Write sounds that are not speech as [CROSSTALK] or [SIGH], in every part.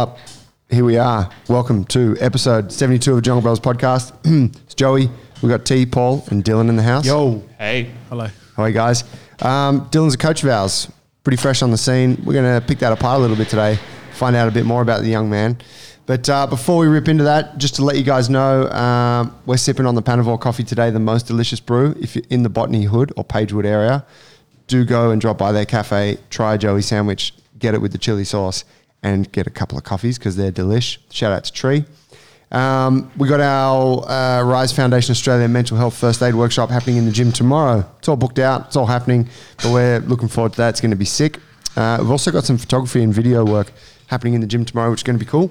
Up. Here we are. Welcome to episode 72 of Jungle Bros podcast. [CLEARS THROAT] it's Joey. We've got T, Paul, and Dylan in the house. Yo. Hey, Hello. How are you guys? Um, Dylan's a coach of ours, pretty fresh on the scene. We're going to pick that apart a little bit today, find out a bit more about the young man. But uh, before we rip into that, just to let you guys know, um, we're sipping on the Panavore coffee today, the most delicious brew. If you're in the Botany Hood or Pagewood area, do go and drop by their cafe, try a Joey sandwich, get it with the chili sauce, and get a couple of coffees because they're delish. Shout out to Tree. Um, we got our uh, Rise Foundation Australia Mental Health First Aid Workshop happening in the gym tomorrow. It's all booked out, it's all happening, but we're looking forward to that. It's going to be sick. Uh, we've also got some photography and video work happening in the gym tomorrow, which is going to be cool.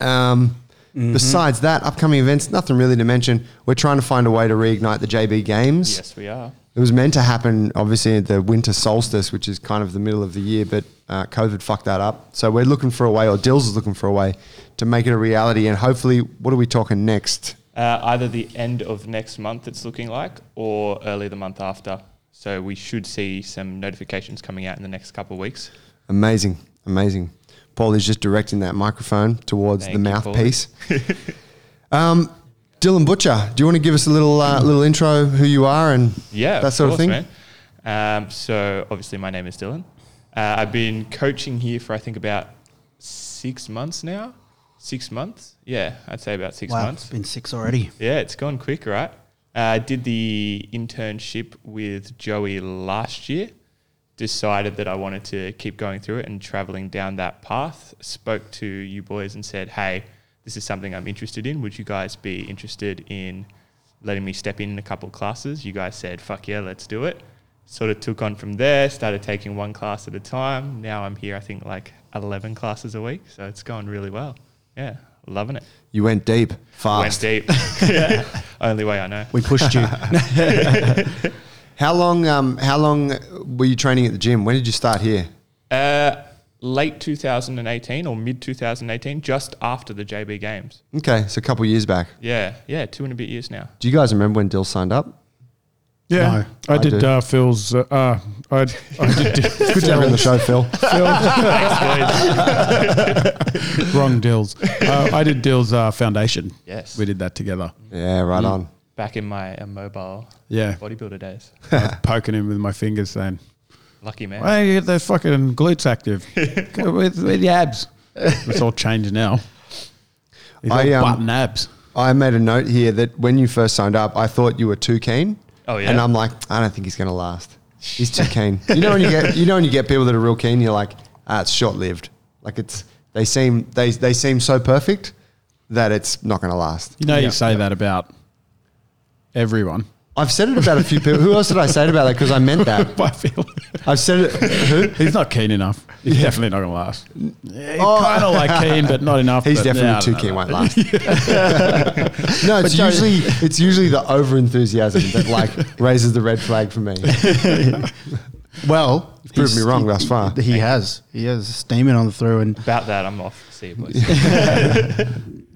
Um, Besides that, upcoming events, nothing really to mention. We're trying to find a way to reignite the JB Games. yes, we are. It was meant to happen, obviously, at the winter solstice, which is kind of the middle of the year, but uh, COVID fucked that up. So we're looking for a way, or Dills is looking for a way to make it a reality. And hopefully, what are we talking next? Uh, either the end of next month, it's looking like, or early the month after. So we should see some notifications coming out in the next couple of weeks. Amazing, amazing. Paul is just directing that microphone towards Thank the mouthpiece. [LAUGHS] um, Dylan Butcher, do you want to give us a little uh, little intro who you are and Yeah, that sort of course, thing? Um, so obviously, my name is Dylan. Uh, I've been coaching here for I think about six months now. Six months, yeah, I'd say about six wow, months. it's been six already. Yeah, it's gone quick, right? Uh, I did the internship with Joey last year. Decided that I wanted to keep going through it and traveling down that path. Spoke to you boys and said, "Hey, this is something I'm interested in. Would you guys be interested in letting me step in in a couple of classes?" You guys said, "Fuck yeah, let's do it." Sort of took on from there. Started taking one class at a time. Now I'm here. I think like 11 classes a week, so it's going really well. Yeah, loving it. You went deep, fast. Went deep. yeah, [LAUGHS] [LAUGHS] only way I know. We pushed you. [LAUGHS] How long? Um, how long were you training at the gym? When did you start here? Uh, late 2018 or mid 2018, just after the JB Games. Okay, so a couple of years back. Yeah, yeah, two and a bit years now. Do you guys remember when Dill signed up? No, Yeah, I I did do. uh, Phil's. Uh, uh, I, I did [LAUGHS] Good to have you on the show, Phil. [LAUGHS] [LAUGHS] wrong Dills. Uh, I did Dills uh, Foundation. Yes. we did that together. Yeah, right on. Back in my uh, mobile Yeah, bodybuilder days. Poking him with my fingers, saying, Lucky man. "Hey, you get those fucking glutes active [LAUGHS] Go with, with the abs." It's all changed now. He's I, all um, button abs. I made a note here that when you first signed up, I thought you were too keen. Oh, yeah? And I'm like, I don't think he's going to last. He's too keen. You know when you get you know when you get people that are real keen, you're like, ah, it's short lived. Like it's they seem they they seem so perfect that it's not going to last. You know, Yeah. you say that about everyone. I've said it about a few people. Who else did I say it about that? Because I meant that. [LAUGHS] I feel I've said it. Who? he's not keen enough. He's definitely not going to last. Yeah, he's Oh. kind of like keen, but not enough. He's but, definitely yeah, I too don't keen. know. Won't last. [LAUGHS] no, it's But Joe- usually it's usually the over enthusiasm that like [LAUGHS] raises the red flag for me. well, proved me wrong thus far. He has. He has steaming on the through, and About that, I'm off. See you, boys.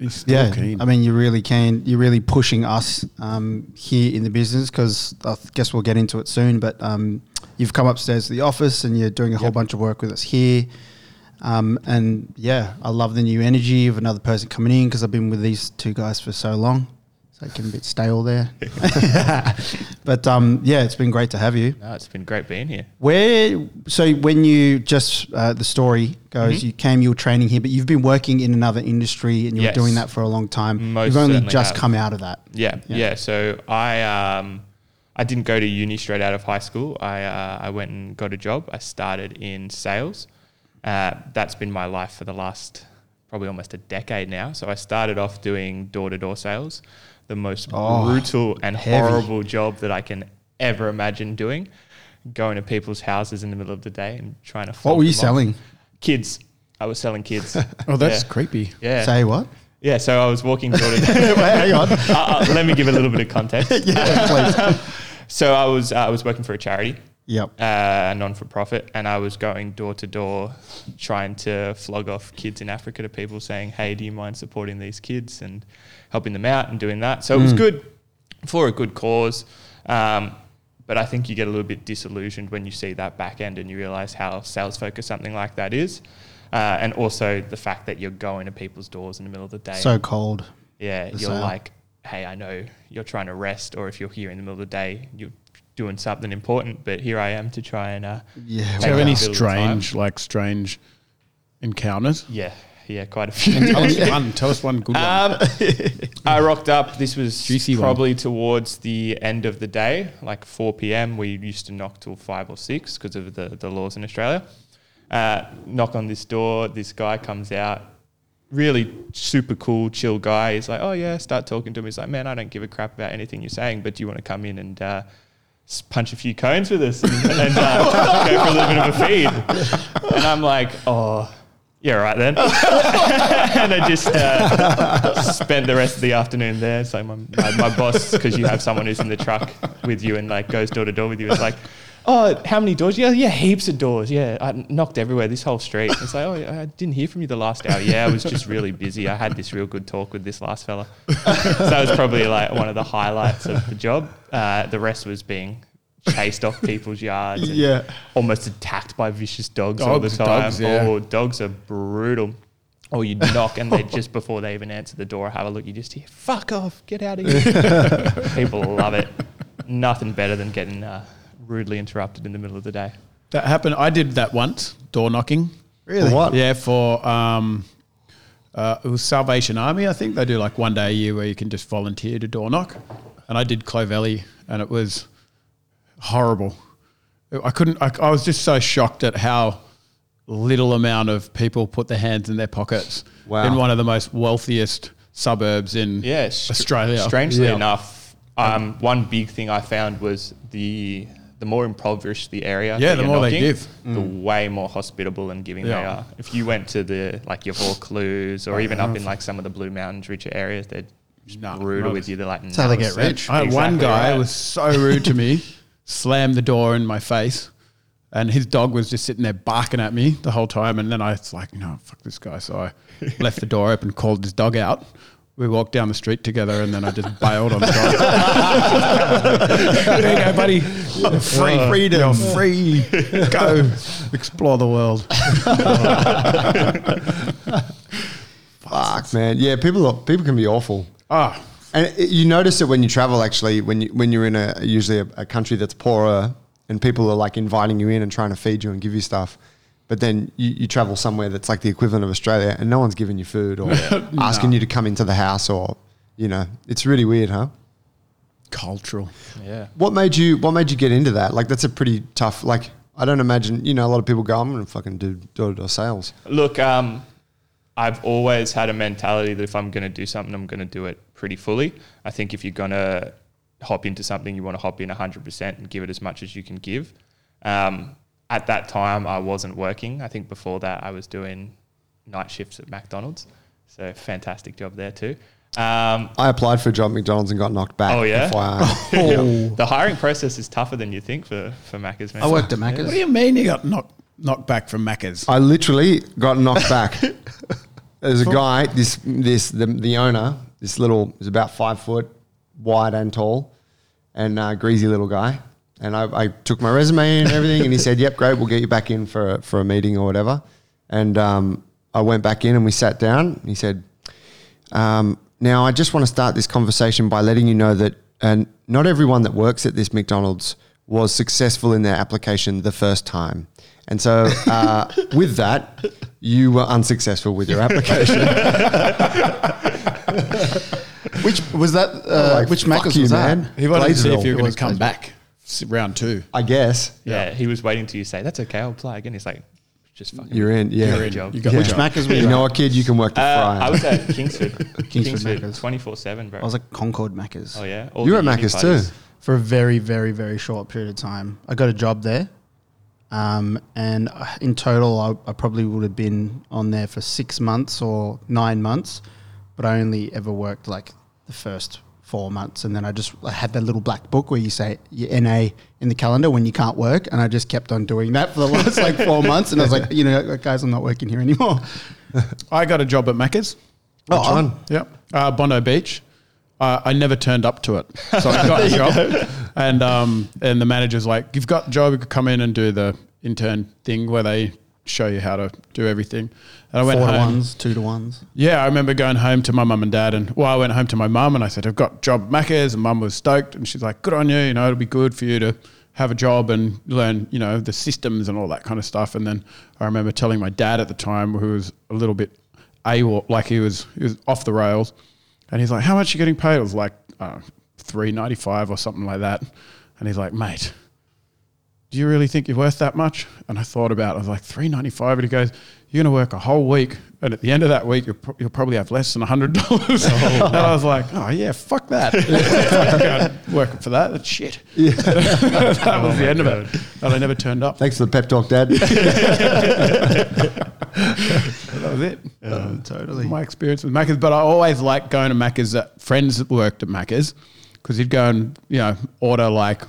He's still yeah, keen. I mean, you're really keen. You're really pushing us um, here in the business because I guess we'll get into it soon. But um, you've come upstairs to the office and you're doing a whole bunch of work with us here. Um, and yeah, I love the new energy of another person coming in because I've been with these two guys for so long. Can a bit stale there. [LAUGHS] but um, yeah, it's been great to have you. no, it's been great being here. Where so when you just uh, the story goes, Mhm. you came, you were training here, but you've been working in another industry and you Yes. were doing that for a long time. Most you've only just have. come out of that. Yeah, Yeah. yeah. So I um, I didn't go to uni straight out of high school. I uh, I went and got a job. I started in sales. Uh, that's been my life for the last probably almost a decade now. So I started off doing door to door sales, the most Oh, brutal and heavy. horrible job that I can ever imagine doing. Going to people's houses in the middle of the day and trying to. What were you off. selling? Kids. I was selling kids. [LAUGHS] oh, that's yeah. creepy. Yeah. Say what? yeah. So I was walking door [LAUGHS] to Wait, hang on. [LAUGHS] uh, uh, let me give a little bit of context. yeah, please. So I was uh, I was working for a charity, Yep. uh, a non for profit, and I was going door to door, trying to flog off kids in Africa to people, saying, "Hey, do you mind supporting these kids and helping them out and doing that?" So it was good for a good cause. Um, but I think you get a little bit disillusioned when you see that back end and you realize how sales focused something like that is. Uh, and also the fact that you're going to people's doors in the middle of the day. So cold. yeah, you're sale. like, hey, I know you're trying to rest, or if you're here in the middle of the day, you're doing something important. But here I am to try and uh, Yeah. Do you have any out a bit of strange, like strange encounters? yeah, yeah, quite a few. Tell us [LAUGHS] one. Tell us one good one. Um, I rocked up. This was Juicy one. probably towards the end of the day, like 4 p.m. We used to knock till five or six because of the, the laws in Australia. Uh, knock on this door. This guy comes out. Really super cool, chill guy. He's like, "Oh yeah," start talking to him. He's like, "Man, I don't give a crap about anything you're saying, but do you want to come in and uh, punch a few cones with us and, and uh, [LAUGHS] go for a little bit of a feed?" And I'm like, "Oh, yeah, right then." [LAUGHS] and I just uh, spent the rest of the afternoon there. So my, my, my boss, because you have someone who's in the truck with you and like goes door to door with you, is like, "Oh, how many doors? Yeah, yeah, heaps of doors. Yeah, I knocked everywhere, this whole street." It's like, "Oh, I didn't hear from you the last hour. Yeah, I was just really busy. I had this real good talk with this last fella." [LAUGHS] so that was probably like one of the highlights of the job. Uh, the rest was being chased off people's yards. and Yeah. almost attacked by vicious dogs, all the time. dogs, yeah. Oh, dogs are brutal. Or you knock and they [LAUGHS] just before they even answer the door, have a look, you just hear, fuck off, get out of here. [LAUGHS] People love it. Nothing better than getting uh, rudely interrupted in the middle of the day. that happened. I did that once, door knocking. Really? What? Yeah, for um, uh, it was Salvation Army. I think they do like one day a year where you can just volunteer to door knock, and I did Clovelly, and it was horrible. I couldn't. I, I was just so shocked at how little amount of people put their hands in their pockets Wow. in one of the most wealthiest suburbs in Yeah, str- Australia. Strangely Yeah. enough, um, one big thing I found was the the more impoverished the area, Yeah, the you're more they knocking, give. the way more hospitable and giving they are. If you went to the like your Vaucluse or even up in like some of the Blue Mountains, richer areas, they're just No, brutal not- with you. They're like, That's how they get sir." rich. I had one guy right. was so rude to me, [LAUGHS] slammed the door in my face, and his dog was just sitting there barking at me the whole time. And then I was like, no, fuck this guy. So I [LAUGHS] left the door open, called his dog out. We walked down the street together, and then I just bailed on the dog. there you go, buddy. Free freedom. You're free. [LAUGHS] Go explore the world. [LAUGHS] Fuck, man. Yeah, people are, people can be awful. Ah, And you notice it when you travel. Actually, when you when you're in a usually a, a country that's poorer, and people are like inviting you in and trying to feed you and give you stuff, but then you, you travel somewhere that's like the equivalent of Australia, and no one's giving you food or [LAUGHS] asking you to come into the house, or you know, it's really weird, huh? cultural. Yeah. What made you What made you get into that? Like, that's a pretty tough. Like, I don't imagine. You know, a lot of people go, "I'm gonna fucking do door to door sales." Look, um, I've always had a mentality that if I'm going to do something, I'm going to do it pretty fully. I think if you're going to hop into something, you want to hop in 100% and give it as much as you can give. Um, at that time, I wasn't working. I think before that, I was doing night shifts at McDonald's. So, fantastic job there too. Um, I applied for a job at McDonald's and got knocked back. Oh, yeah? FYI. [LAUGHS] the hiring process is tougher than you think for, for Macca's. man. I worked at What do you mean you got knocked knocked back from Macca's? I literally got knocked back. [LAUGHS] There's a guy, this this the, the owner, this little is about five foot wide and tall, and uh, greasy little guy. And I, I took my resume and everything, and he said, "Yep, great, we'll get you back in for a, for a meeting or whatever." And um, I went back in and we sat down. He said, um, "Now I just want to start this conversation by letting you know that and not everyone that works at this McDonald's was successful in their application the first time." And so, uh, [LAUGHS] with that, you were unsuccessful with your application. [LAUGHS] Which was that? Uh, Like, which fuck Macca's you, was man. that? He wanted to see if you were going to come Glazersville. back round two. I guess Yeah, he was waiting till you say, that's okay, I'll apply again. He's like, just fucking. you're in. Yeah, You're in. Job. You got Yeah. Which job. Macca's were You you know at? what, kid? You can work the Uh, fry. I was at Kingsford. [LAUGHS] Kingsford Macca's. 24 7, bro. I was at Concord Macca's. oh, yeah. All you were at uni Macca's parties. too. for a very, very, very short period of time. I got a job there. Um, and uh, in total, I, I probably would have been on there for six months or nine months, but I only ever worked like the first four months. And then I just I had that little black book where you say your NA in the calendar when you can't work. And I just kept on doing that for the last like [LAUGHS] four months. And I was like, you know, guys, I'm not working here anymore. [LAUGHS] I got a job at Macca's. Which Oh, one? Yep. Uh, Bondi Beach. Uh, I never turned up to it, so I got a [LAUGHS] job. And um, and the manager's like, "You've got a job. You could come in and do the intern thing where they show you how to do everything. And I went Four to ones, two to ones. Yeah, I remember going home to my mum and dad, and well, I went home to my mum and I said, "I've got job at Macca's," and mum was stoked, and she's like, "Good on you, you know, it'll be good for you to have a job and learn, you know, the systems and all that kind of stuff." And then I remember telling my dad at the time, who was a little bit AWOL, like he was he was off the rails, and he's like, "How much are you getting paid?" It was like, uh, three ninety five or something like that, and he's like, "Mate." do you really think you're worth that much? And I thought about it. I was like, three ninety five. And he goes, you're going to work a whole week. And at the end of that week, you'll, pro- you'll probably have less than $100. [LAUGHS] and I was like, oh, yeah, fuck that. [LAUGHS] Working for that. That's shit. [LAUGHS] that was the end of it. And I never turned up. Thanks for the pep talk, Dad. That was it. Um, totally. My experience with Macca's. But I always liked going to Macca's. That friends that worked at Macca's because you'd go and, you know, order like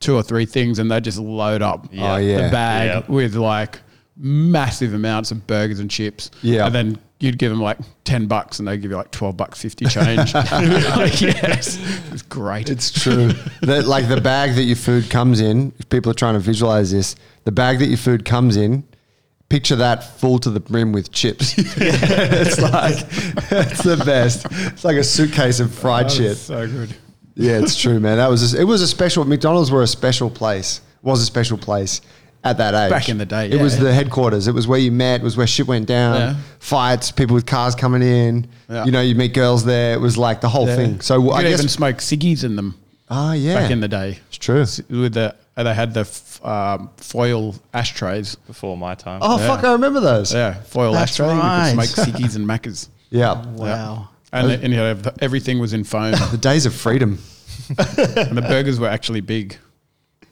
two or three things and they'd just load up Oh, yeah. the bag Yeah. with like massive amounts of burgers and chips. Yeah. And then you'd give them like 10 bucks and they'd give you like 12 bucks 50 change. like, [LAUGHS] [LAUGHS] yes. It's great. It's true. that like the bag that your food comes in. If people are trying to visualize this, the bag that your food comes in. Picture that full to the brim with chips. [LAUGHS] it's like it's the best. It's like a suitcase of fried shit. So good. Yeah, it's true, man. That was a, it was a special. McDonald's were a special place. Was a special place at that age. Back in the day, it was yeah. the headquarters. It was where you met. It was where shit went down. Yeah. Fights, people with cars coming in. Yeah. You know, you meet girls there. It was like the whole Yeah. thing. So you I could guess. even smoke ciggies in them Ah, yeah. back in the day. it's true. With the, uh, they had the f- um, foil ashtrays. before my time. Oh Yeah. fuck! I remember those. Yeah, foil That's ashtray. right. You could smoke ciggies and Maccas. [LAUGHS] Yeah. Wow. And, and you know, everything was in foam. [LAUGHS] The days of freedom. [LAUGHS] and the burgers were actually big.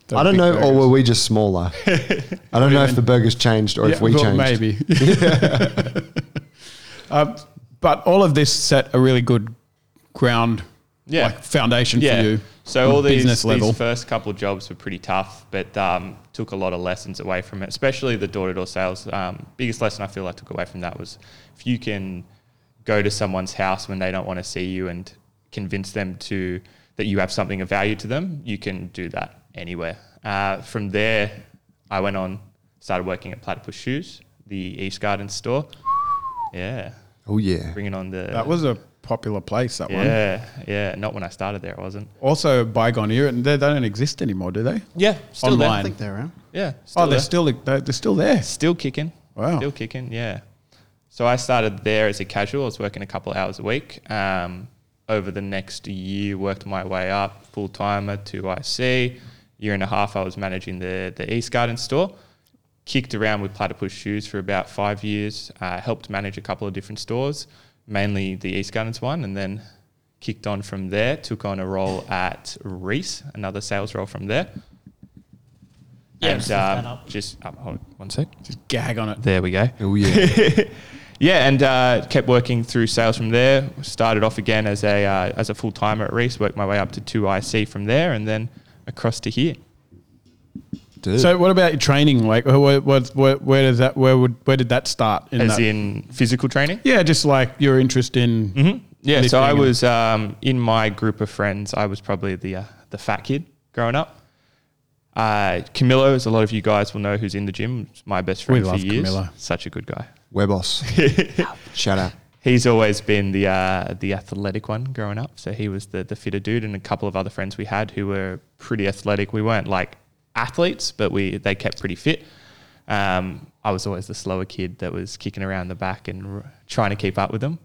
The I don't big know, or were we just smaller? [LAUGHS] I don't know if the burgers changed or if we well, changed. Maybe. [LAUGHS] [LAUGHS] um, but all of this set a really good ground, Yeah. like foundation yeah. for you. So all these, business level. these first couple of jobs were pretty tough, but um, took a lot of lessons away from it, especially the door-to-door sales. Um, biggest lesson I feel I took away from that was if you can go to someone's house when they don't want to see you and convince them to that you have something of value to them, you can do that anywhere. Uh, from there, I went on, started working at Platypus Shoes, the East Garden store. Yeah, Oh yeah. bringing on the that was a popular place. That one. yeah, yeah. Not when I started there, it wasn't. Also, bygone era, and they, they don't exist anymore, do they? Yeah, still Online. I think they're around. Yeah, still oh, they're there. still they're, they're still there. Still kicking. Wow. Still kicking, yeah. So I started there as a casual. I was working a couple of hours a week. Um, over the next year, worked my way up full timer to IC. Year and a half, I was managing the, the East Garden store. Kicked around with Platypus Shoes for about five years. Uh, helped manage a couple of different stores, mainly the East Gardens one, and then kicked on from there. Took on a role at Reese, another sales role from there. Yeah, and stick um, just um, hold on one sec. Just gag on it. There we go. Oh yeah. [LAUGHS] Yeah, and uh, kept working through sales from there. Started off again as a uh, as a full timer at Reese. Worked my way up to two IC from there, and then across to here. Dude. So, what about your training? Like, where, where, where, where does that where would where did that start? In As that? in physical training. yeah, just like your interest in. hmm Yeah, so I was um, in my group of friends. I was probably the uh, the fat kid growing up. Uh, Camillo, as a lot of you guys will know, who's in the gym, my best friend We for love years. Camillo. Such a good guy. Webos. [LAUGHS] Shout out. He's always been the uh, the athletic one growing up. So he was the the fitter dude, and a couple of other friends we had who were pretty athletic. We weren't like athletes, but we they kept pretty fit. Um, I was always the slower kid that was kicking around the back and r- trying to keep up with them.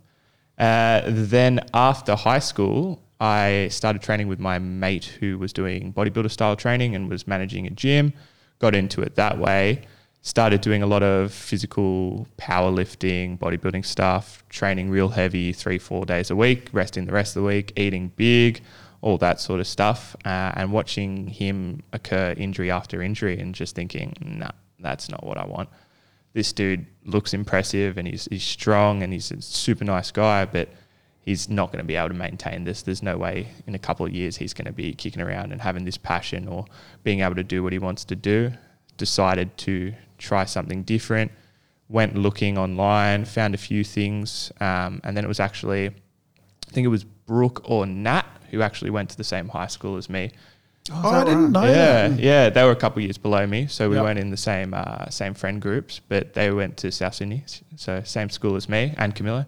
Uh, then after high school, I started training with my mate who was doing bodybuilder style training and was managing a gym. Got into it that way. Started doing a lot of physical powerlifting, bodybuilding stuff, training real heavy three, four days a week, resting the rest of the week, eating big, all that sort of stuff. Uh, and watching him occur injury after injury and just thinking, nah, that's not what I want this dude looks impressive and he's, he's strong and he's a super nice guy, but he's not going to be able to maintain this. There's no way in a couple of years he's going to be kicking around and having this passion or being able to do what he wants to do. Decided to try something different. Went looking online, found a few things, um, and then it was actually, I think it was Brooke or Nat who actually went to the same high school as me. Oh, I didn't know yeah, that. yeah, they were a couple years below me, so we Yep. weren't in the same uh, same friend groups, but they went to South Sydney, so same school as me and Camilla.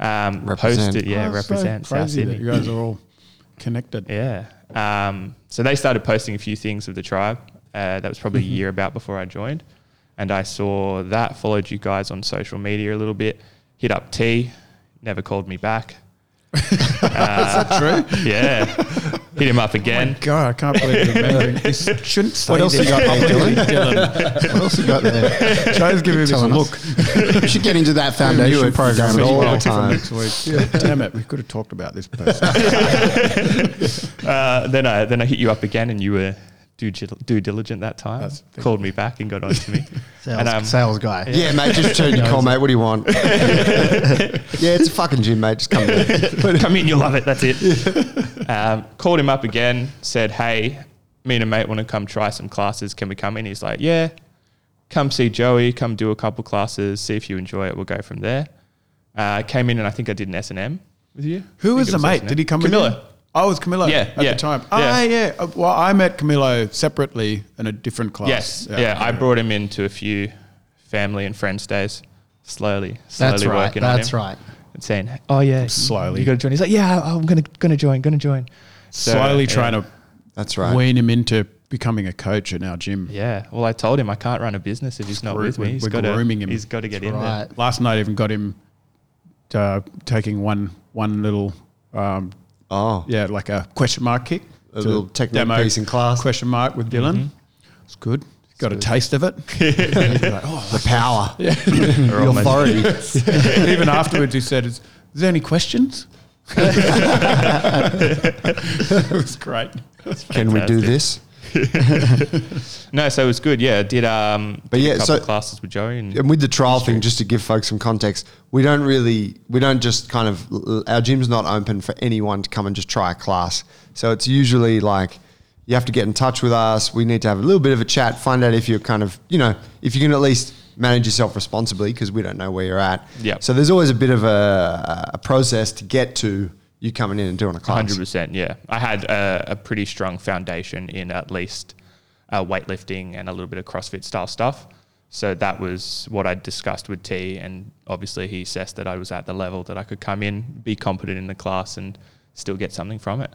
Um, Represent. Posted, yeah, Oh, so represent South crazy that Sydney. You guys are all connected. [LAUGHS] Yeah. Um, so they started posting a few things of the tribe. Uh, that was probably a year about before I joined. And I saw that, followed you guys on social media a little bit, hit up T, never called me back. [LAUGHS] Is that true? [LAUGHS] Yeah. hit him up again. God, I can't believe you're remembering. This shouldn't say What else this you got there, Dylan? [LAUGHS] Dylan. What else you got there? Joe's giving me this look. We should get into that foundation it program for as all well. the time. Next week. Damn it, we could have talked about this person. Uh, then I then I hit you up again, and you were due, gil- due diligent that time. That's- Called me back and got on to me. [LAUGHS] Sales, And, um, sales guy. Yeah, mate, just turn [LAUGHS] your call, mate. What do you want? [LAUGHS] yeah, it's a fucking gym, mate. Just come in. Come in, you'll love it. That's it. Um, called him up again, said, hey, me and a mate want to come try some classes. Can we come in? He's like, yeah, come see Joey, come do a couple classes, see if you enjoy it. We'll go from there. Uh, came in and I think I did an S&M with you. Who was the it mate? S&M. Did he come Camilla. with you? Oh, it was Camilo Yeah, at yeah, the time. yeah. Ah, yeah. Uh, Well, I met Camilo separately in a different class. Yes. Yeah, I brought him into a few family and friends days. Slowly, slowly That's right. working on That's him. right. And saying, oh yeah, Slowly. you got to join. He's like, yeah, I'm gonna gonna join, gonna join. So, Slowly yeah. trying to That's right. wean him into becoming a coach at our gym. Yeah. Well, I told him I can't run a business if he's not Gro- with me. we're- He's we're got to. grooming him. He's got to get in Right. Last night, I even got him uh, taking one one little, um, Oh, yeah, like a question mark kick. A little technical piece in class. Question mark with Dylan. Mm-hmm. It's good. Got a taste of it. [LAUGHS] Like, oh, the power, there. the Or almost- authority. [LAUGHS] even afterwards, he said, "Is, is there any questions?" [LAUGHS] it was great. Can we do this? [LAUGHS] No, so it was good. Yeah, did um, But did yeah, a couple so- of classes with Joey and And with the trial thing, just to give folks some context, we don't really, we don't just kind of, our gym's not open for anyone to come and just try a class. So it's usually like you have to get in touch with us. We need to have a little bit of a chat, find out if you're kind of, you know, if you can at least manage yourself responsibly because we don't know where you're at. Yep. So there's always a bit of a, a process to get to you coming in and doing a class. Hundred percent, yeah. I had a, a pretty strong foundation in at least uh, weightlifting and a little bit of CrossFit style stuff. So that was what I discussed with T, and obviously he assessed that I was at the level that I could come in, be competent in the class, and still get something from it.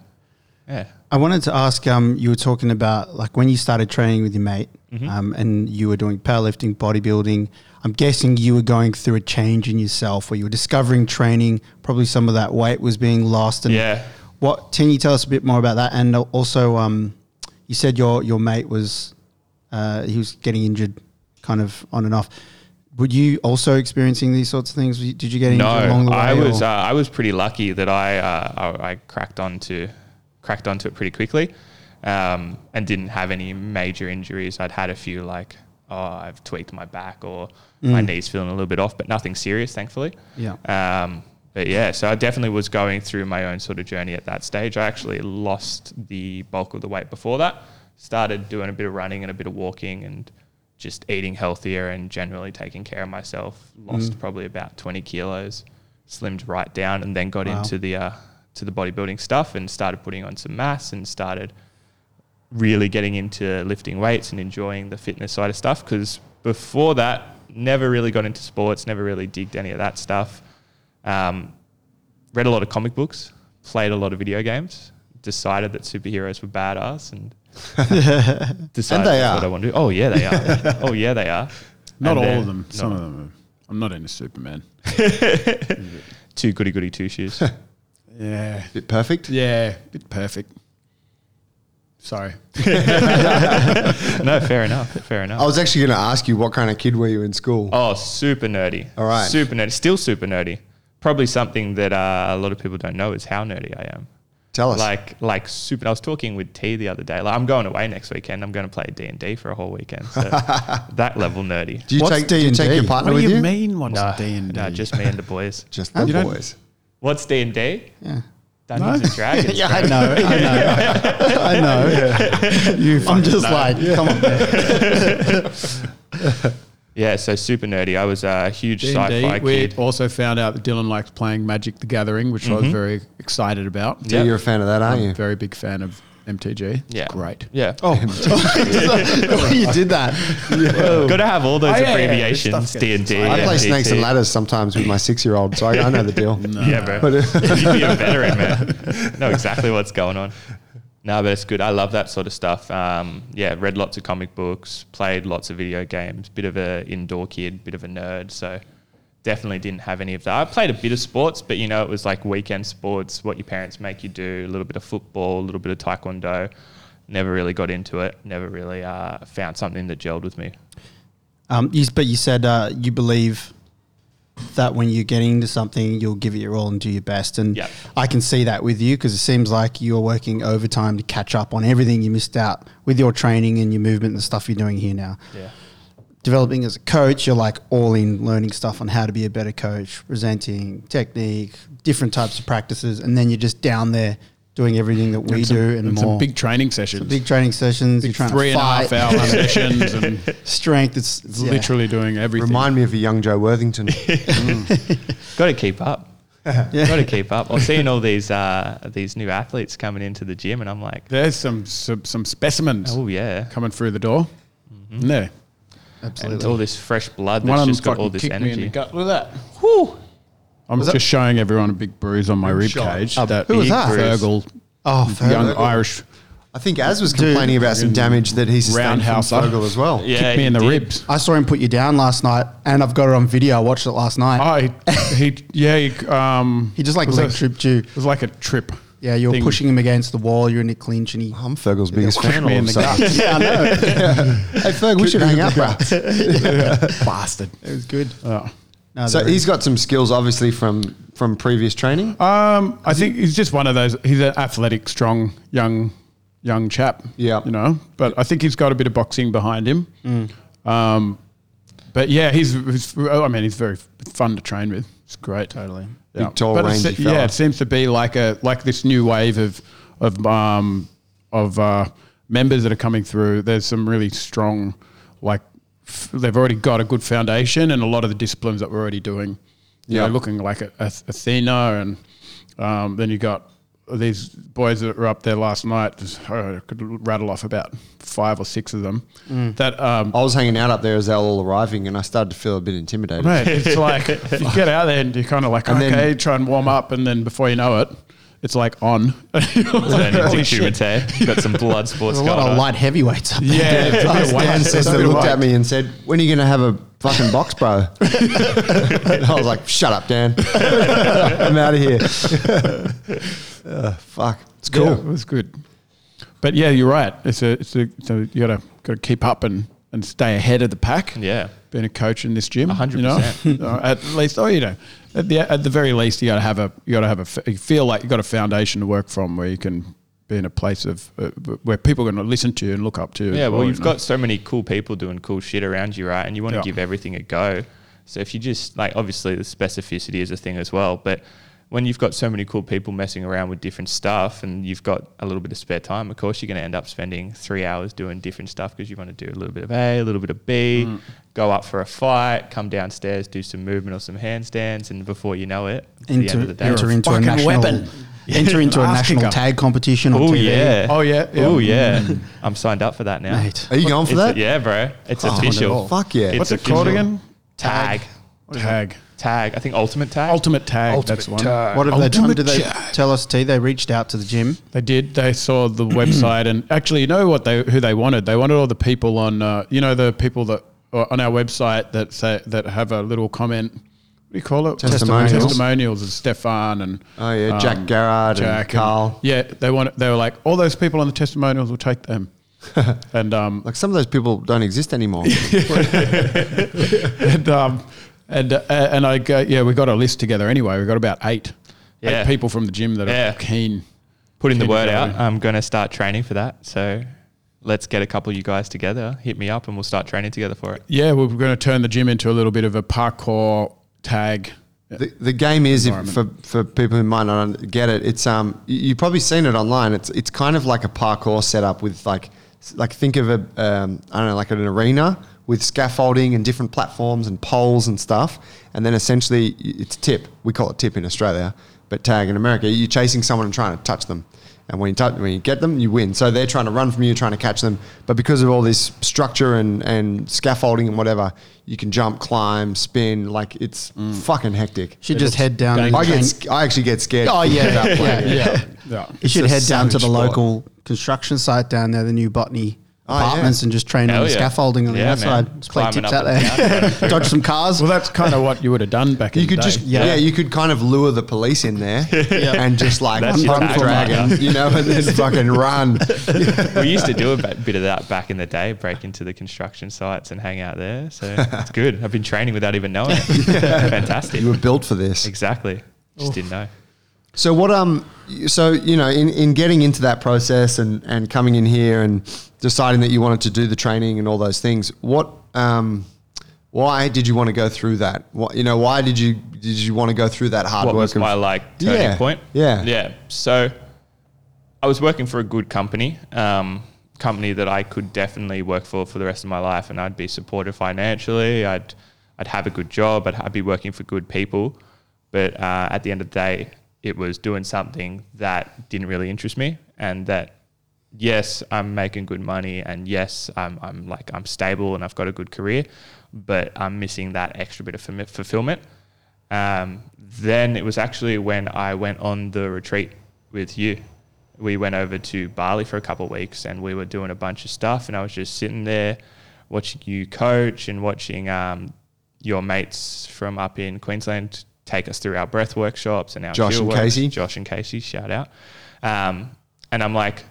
Yeah, I wanted to ask. Um, you were talking about like when you started training with your mate, Mm-hmm. um, and you were doing powerlifting, bodybuilding. I'm guessing you were going through a change in yourself, where you were discovering training. Probably some of that weight was being lost. And Yeah. What can you tell us a bit more about that? And also, um, you said your your mate was uh, he was getting injured, kind of on and off. Were you also experiencing these sorts of things? Did you get injured no, along the way? I was uh, I was pretty lucky that I, uh, I I cracked onto cracked onto it pretty quickly, um, and didn't have any major injuries. I'd had a few like oh I've tweaked my back or my knees feeling a little bit off, but nothing serious, thankfully. Yeah. Um, but yeah, so I definitely was going through my own sort of journey at that stage. I actually lost the bulk of the weight before that. Started doing a bit of running and a bit of walking and just eating healthier and generally taking care of myself. Lost probably about 20 kilos, slimmed right down, and then got Wow. into the uh, to the bodybuilding stuff and started putting on some mass and started really getting into lifting weights and enjoying the fitness side of stuff. Because before that, never really got into sports, never really digged any of that stuff. Um, read a lot of comic books, played a lot of video games, decided that superheroes were badass, and [LAUGHS] decided they that's are. what I want to do. Oh yeah, they are. [LAUGHS] oh yeah, they are. Not And all of them. Some no. of them. Are, I'm not into Superman. [LAUGHS] Two goody goody two shoes. Yeah. Bit perfect. Yeah. Bit perfect. Sorry. [LAUGHS] no, fair enough. Fair enough. I was actually going to ask you what kind of kid were you in school? Oh, super nerdy. All right. Super nerdy. Still super nerdy. Probably something that uh, a lot of people don't know is how nerdy I am. Tell us. Like, like super. I was talking with T the other day. Like, I'm going away next weekend. I'm going to play D and D for a whole weekend. So [LAUGHS] that level nerdy. do you What's take, do you take D&D? your partner What do with you, you? mean? What's No, D and no, just me and the boys. Just the You don't- boys. What's D and D? yeah. Dungeons and Dragons. [LAUGHS] Yeah, bro. I know, I know, I know. [LAUGHS] You, I'm just like, come on. [LAUGHS] Yeah, so super nerdy. I was a huge sci-fi D&D. We kid. also found out that Dylan likes playing Magic the Gathering, which I was mm-hmm. very excited about. So Yep. you're a fan of that, aren't I'm you? very big fan of MTG. Yeah. great. Yeah. Oh, [LAUGHS] [LAUGHS] you did that. Got to have all those Oh, yeah, yeah, yeah. abbreviations. This stuff D and D. I play snakes and ladders sometimes with my six-year-old, so I, I know the deal. [LAUGHS] Yeah, bro. But, You'd be a veteran, man. Know exactly what's going on. No, but it's good. I love that sort of stuff. Um, yeah, read lots of comic books, played lots of video games. Bit of a indoor kid, bit of a nerd. So definitely didn't have any of that. I played a bit of sports, but you know it was like weekend sports, what your parents make you do. A little bit of football, a little bit of taekwondo. Never really got into it. Never really uh, found something that gelled with me. Um, you, but you said uh, you believe that when you're getting into something, you'll give it your all and do your best. And Yeah. I can see that with you because it seems like you're working overtime to catch up on everything you missed out with your training and your movement and the stuff you're doing here now. Yeah. Developing as a coach, you're like all in learning stuff on how to be a better coach, presenting, technique, different types of practices, and then you're just down there doing everything that we some, do and, and more. some big training sessions. big training sessions. Big you're trying three to and a half hour [LAUGHS] sessions and strength. It's, it's yeah. literally doing everything. remind me of a young Joe Worthington. [LAUGHS] Got to keep up. [LAUGHS] Got to keep up. I'm seeing all these uh, these new athletes coming into the gym, and I'm like, There's some some, some specimens oh yeah, coming through the door. Isn't there? and all this fresh blood One that's of them just got all this kicked me in the energy. gut. Look at that. Whew. I'm just showing everyone a big bruise on my rib shot. cage. Oh, that who was big that? Fergal, Oh, young Irish, I think Az was complaining about some damage that he sustained from Roundhouse up. Fergal as well. Yeah, kicked me he in the did. ribs. I saw him put you down last night, and I've got it on video. I watched it last night. Oh, he, he yeah, he, um, [LAUGHS] he just like was leg a- tripped you. It was like a trip. Yeah, you were thing. pushing him against the wall. You're in a clinch, and he. I'm Fergal's biggest fan. me All in of a the sudden. [LAUGHS] yeah, I know. hey Ferg, we should hang out, bro. [LAUGHS] [LAUGHS] Bastard. It was good. Oh. No, So he's got some skills, obviously, from from previous training. Um, I think he's just one of those. He's an athletic, strong, young, young chap. Yeah. you know. But I think he's got a bit of boxing behind him. Um, but yeah, he's, he's. I mean, he's very fun to train with. It's great. totally. Big, tall, But rangy Yeah, it seems to be like a like this new wave of of um of uh, members that are coming through. There's some really strong, like f- they've already got a good foundation, and a lot of the disciplines that we're already doing. You Yeah. know, looking like a, a Athena, and um, then you got these boys that were up there last night. Just, I could rattle off about five or six of them. Mm. That um, I was hanging out up there as they were all arriving, and I started to feel a bit intimidated. Mate, it's [LAUGHS] like you get out there and you're kind of like, And okay, then- try and warm up, and then before you know it, it's like on. [LAUGHS] You're like, holy shit. Got some blood sports There's a going lot of on. light heavyweights up there. Yeah, it's a bit of weight. Dan It's a Sessler bit of looked weight. at me and said, "When are you going to have a fucking box, bro?" and [LAUGHS] I was like, "Shut up, Dan. I'm out of here." Uh, fuck, it's cool. Yeah, it was good. But yeah, you're right. It's a, it's a, so you gotta gotta keep up and, and stay ahead of the pack. Yeah. being a coach in this gym, A hundred you know? percent. [LAUGHS] Uh, at least, oh, you know, at the at the very least, you gotta have a you gotta have a f- you feel like you got a foundation to work from where you can be in a place of uh, where people are going to listen to you and look up to you. Yeah, as well, you you've know? got so many cool people doing cool shit around you, right? And you want to Yeah. give everything a go. So if you just like, obviously, the specificity is a thing as well. But when you've got so many cool people messing around with different stuff, and you've got a little bit of spare time, of course, you're going to end up spending three hours doing different stuff because you want to do a little bit of A, a little bit of B, Mm. go up for a fight, come downstairs, do some movement or some handstands, and before you know it, it's the end Enter, of the day. enter into a national weapon. [LAUGHS] enter into a national kicker. tag competition on Oh TV. yeah! Oh, yeah, yeah. Oh yeah! I'm signed up for that now. Mate. Are you going for It's- that? yeah, bro. It's Oh, official. Fuck yeah! It's What's it called again? Tag. Tag. Tag. I think ultimate tag. Ultimate tag. that's the one. What have they done? Ultimate Did they Tag. tell us, T? They reached out to the gym. They did. They saw the [CLEARS THROAT] website, and actually, you know what they who they wanted? They wanted all the people on, uh, you know, the people that are on our website that say that have a little comment. What do you call it? Testimonials. Testimonials of Stefan and Oh, yeah, Jack Garrard and Carl. yeah, they want. They were like, all those people on the testimonials will take them. [LAUGHS] and um, like some of those people don't exist anymore. [LAUGHS] [LAUGHS] and um, and uh, and I go, yeah, we got a list together anyway. We got about eight, Yeah. eight people from the gym that Yeah. are keen. Putting the Keen to word out. I'm going to start training for that. So let's get a couple of you guys together. Hit me up and we'll start training together for it. Yeah, we're going to turn the gym into a little bit of a parkour tag. the, the game is if, for for people who might not get it. It's um you- you've probably seen it online. It's it's kind of like a parkour setup with like like think of a um, I don't know like an arena with scaffolding and different platforms and poles and stuff. And then essentially, it's tip. We call it tip in Australia, but tag in America. You're chasing someone and trying to touch them. And when you, touch, when you get them, you win. So they're trying to run from you, trying to catch them. But because of all this structure and, and scaffolding and whatever, you can jump, climb, spin. Like it's fucking hectic. Should just head down. I get, I actually get scared. Oh yeah, [LAUGHS] yeah, yeah. yeah. You should head down to the sport. local construction site down there, the new Botany Oh, yeah. apartments, and just train on the yeah. scaffolding on the outside. man. Just play Climbing tips up out and there, [LAUGHS] dodge some cars. Well, that's kind of what you would have done back in You the could day. just yeah. you could kind of lure the police in there [LAUGHS] and just like That's your pump dragon, you know, and then [LAUGHS] fucking run. we used to do a bit bit of that back in the day, break into the construction sites and hang out there. So it's good. I've been training without even knowing it. Fantastic. You were built for this. Exactly. Just didn't know. So what um so you know in, in getting into that process and and coming in here and deciding that you wanted to do the training and all those things what um why did you want to go through that what you know why did you did you want to go through that hard what work was of- like turning Yeah, point? yeah. yeah. So I was working for a good company, um, company that I could definitely work for for the rest of my life, and I'd be supported financially. I'd I'd have a good job. I'd, I'd be working for good people, but uh, at the end of the day, it was doing something that didn't really interest me, and that yes, I'm making good money, and yes, I'm, I'm like I'm stable and I've got a good career, but I'm missing that extra bit of fulfi- fulfillment. Um, then it was actually when I went on the retreat with you. We went over to Bali for a couple of weeks, and we were doing a bunch of stuff, and I was just sitting there watching you coach and watching um, your mates from up in Queensland take us through our breath workshops and our Josh and works. Casey. Josh and Casey, shout out. Um, and I'm like,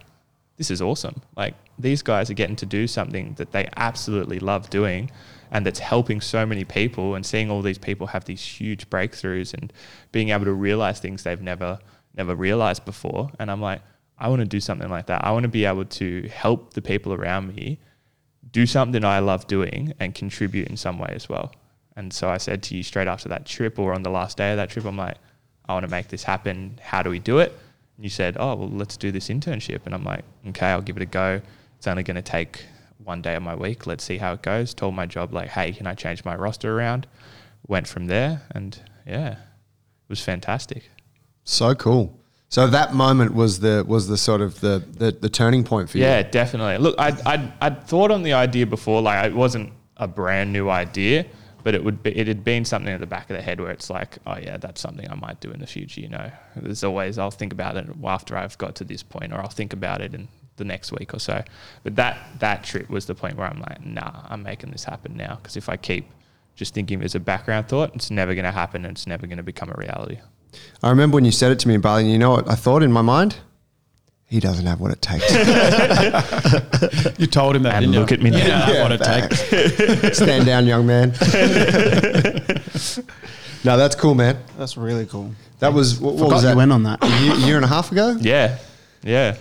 this is awesome. Like these guys are getting to do something that they absolutely love doing and that's helping so many people and seeing all these people have these huge breakthroughs and being able to realize things they've never never realized before. And I'm like, I want to do something like that. I want to be able to help the people around me do something I love doing and contribute in some way as well. And so I said to you straight after that trip or on the last day of that trip, I'm like, I want to make this happen. How do we do it? And you said, Oh, well, let's do this internship. And I'm like, Okay, I'll give it a go. It's only going to take one day of my week. Let's see how it goes. Told my job, like, Hey, can I change my roster around? Went from there. And yeah, it was fantastic. so cool so that moment was the was the sort of the the, the turning point for you Yeah, definitely. Look, I'd, I'd, I'd thought on the idea before, like it wasn't a brand new idea, but it would be, it had been something at the back of the head where it's like, oh yeah, that's something I might do in the future. You know, there's always I'll think about it after I've got to this point, or I'll think about it in the next week or so. But that that trip was the point where I'm like, nah, I'm making this happen now because if I keep just thinking as a background thought, it's never going to happen and it's never going to become a reality. I remember when you said it to me in Bali you know what I thought in my mind he doesn't have what it takes [LAUGHS] You told him that, And didn't look you? at me now. You know Yeah, what it takes. stand down young man [LAUGHS] no that's cool man That's really cool. that was what, what was that you went on that. a year, year and a half ago Yeah, yeah,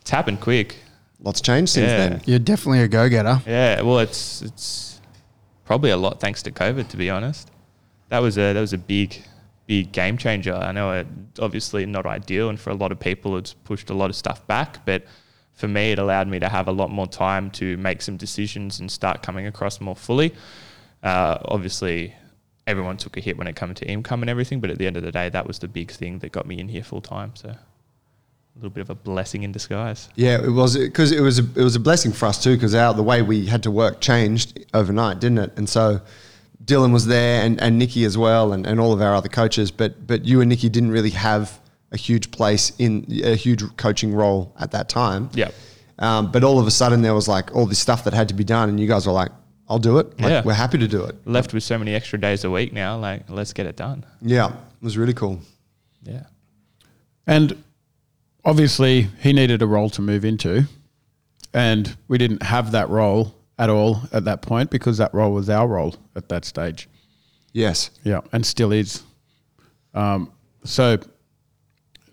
it's happened quick. lots changed since Yeah. then You're definitely a go-getter. Yeah, well, it's it's probably a lot thanks to COVID, to be honest. That was a that was a big big game changer. I know it obviously not ideal, and for a lot of people, it's pushed a lot of stuff back. But for me, it allowed me to have a lot more time to make some decisions and start coming across more fully. Uh, obviously, everyone took a hit when it came to income and everything, but at the end of the day, that was the big thing that got me in here full time. So. A little bit of a blessing in disguise. Yeah, it was because it was a, it was a blessing for us too because our the way we had to work changed overnight, didn't it? And so Dylan was there and, and Nikki as well and, and all of our other coaches, but but you and Nikki didn't really have a huge place in a huge coaching role at that time. Yep. Um, but all of a sudden there was like all this stuff that had to be done, and you guys were like, "I'll do it. Like, Yeah. We're happy to do it." Left with so many extra days a week now, like let's get it done. Yeah, it was really cool. Yeah. And obviously, he needed a role to move into, and we didn't have that role at all at that point because that role was our role at that stage. Yes. Yeah, and still is. Um, so,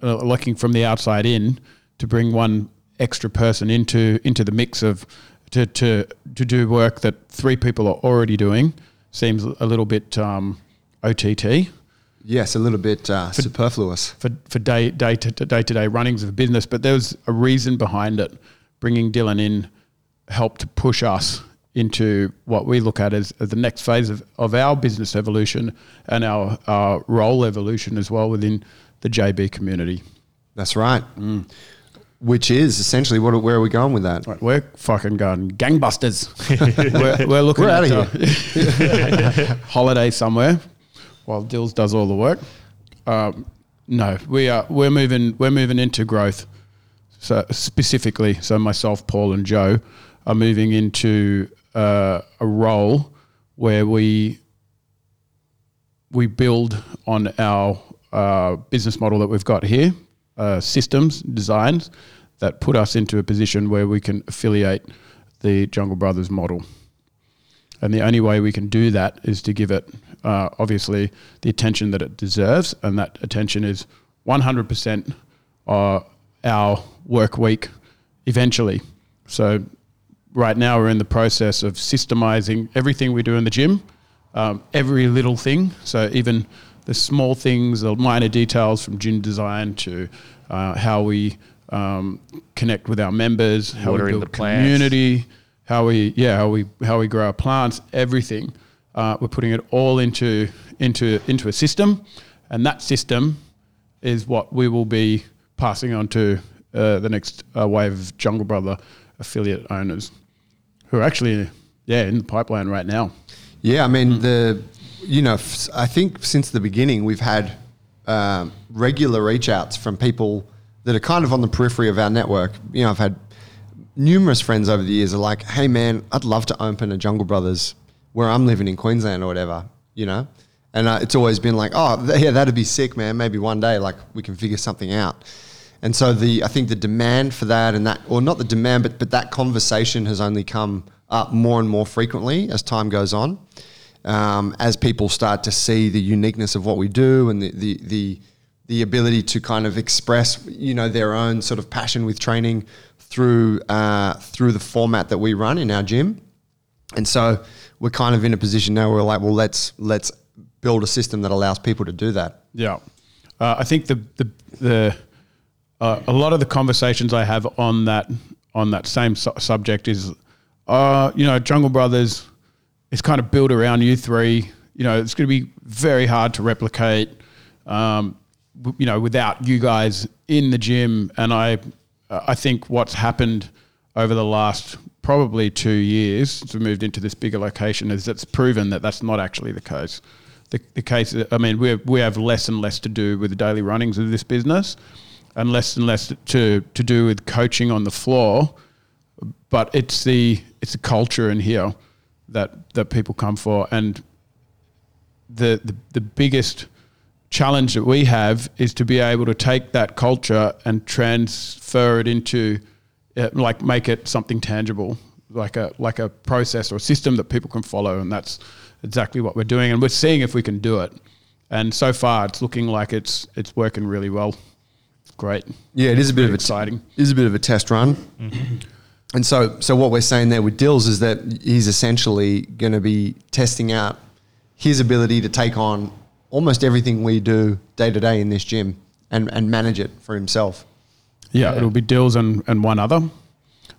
uh, looking from the outside in to bring one extra person into into the mix of to to to do work that three people are already doing seems a little bit um, OTT Yes, a little bit uh, superfluous. for for day day to day to day runnings of business, but there was a reason behind it. Bringing Dylan in helped to push us into what we look at as, as the next phase of, of our business evolution and our, our role evolution as well within the JB community. That's right. Which is essentially what? Where are we going with that? Right, we're fucking going gangbusters. [LAUGHS] we're, we're looking We're uh, [LAUGHS] [LAUGHS] holiday somewhere while Dills does all the work. Um, no, we are we're moving we're moving into growth. So specifically, so myself, Paul, and Joe are moving into uh, a role where we we build on our uh, business model that we've got here, uh, systems, designs that put us into a position where we can affiliate the Jungle Brothers model. And the only way we can do that is to give it, uh, obviously, the attention that it deserves. And that attention is 100% uh, our work week eventually. So, right now, we're in the process of systemizing everything we do in the gym, um, every little thing. So, even the small things, the minor details from gym design to uh, how we um, connect with our members, how Watering we build the plants. community, how we yeah how we how we grow our plants, everything. Uh, we're putting it all into into into a system, and that system is what we will be passing on to uh, the next uh, wave of Jungle Brother affiliate owners, who are actually yeah in the pipeline right now. Yeah, I mean the, you know, f- I think since the beginning we've had um, regular reach outs from people that are kind of on the periphery of our network. You know, I've had numerous friends over the years are like, "Hey, man, I'd love to open a Jungle Brothers where I'm living in Queensland or whatever," you know. And uh, it's always been like, "Oh, th- yeah, that'd be sick, man. Maybe one day, like, we can figure something out." And so the I think the demand for that and that, or not the demand, but but that conversation has only come up more and more frequently as time goes on, um, as people start to see the uniqueness of what we do and the the the the ability to kind of express you know their own sort of passion with training through uh, through the format that we run in our gym. And so we're kind of in a position now where we're like, well, let's let's build a system that allows people to do that. Yeah, uh, I think the the the uh, a lot of the conversations I have on that on that same su- subject is, uh, you know, Jungle Brothers is kind of built around you three. You know, it's going to be very hard to replicate. Um, w- you know, without you guys in the gym, and I, I think what's happened over the last probably two years since we moved into this bigger location is it's proven that that's not actually the case. The, the case, I mean, we we have less and less to do with the daily runnings of this business, and less and less to to do with coaching on the floor. But it's the it's the culture in here that that people come for, and the, the, the biggest challenge that we have is to be able to take that culture and transfer it into uh, like make it something tangible like a like a process or a system that people can follow and that's exactly what we're doing and we're seeing if we can do it and so far it's looking like it's it's working really well great Yeah, it is a bit Very of a exciting. It is a bit of a test run. And so, so what we're saying there with Dills is that he's essentially going to be testing out his ability to take on almost everything we do day to day in this gym and, and manage it for himself. Yeah, it'll be Dills and, and one other.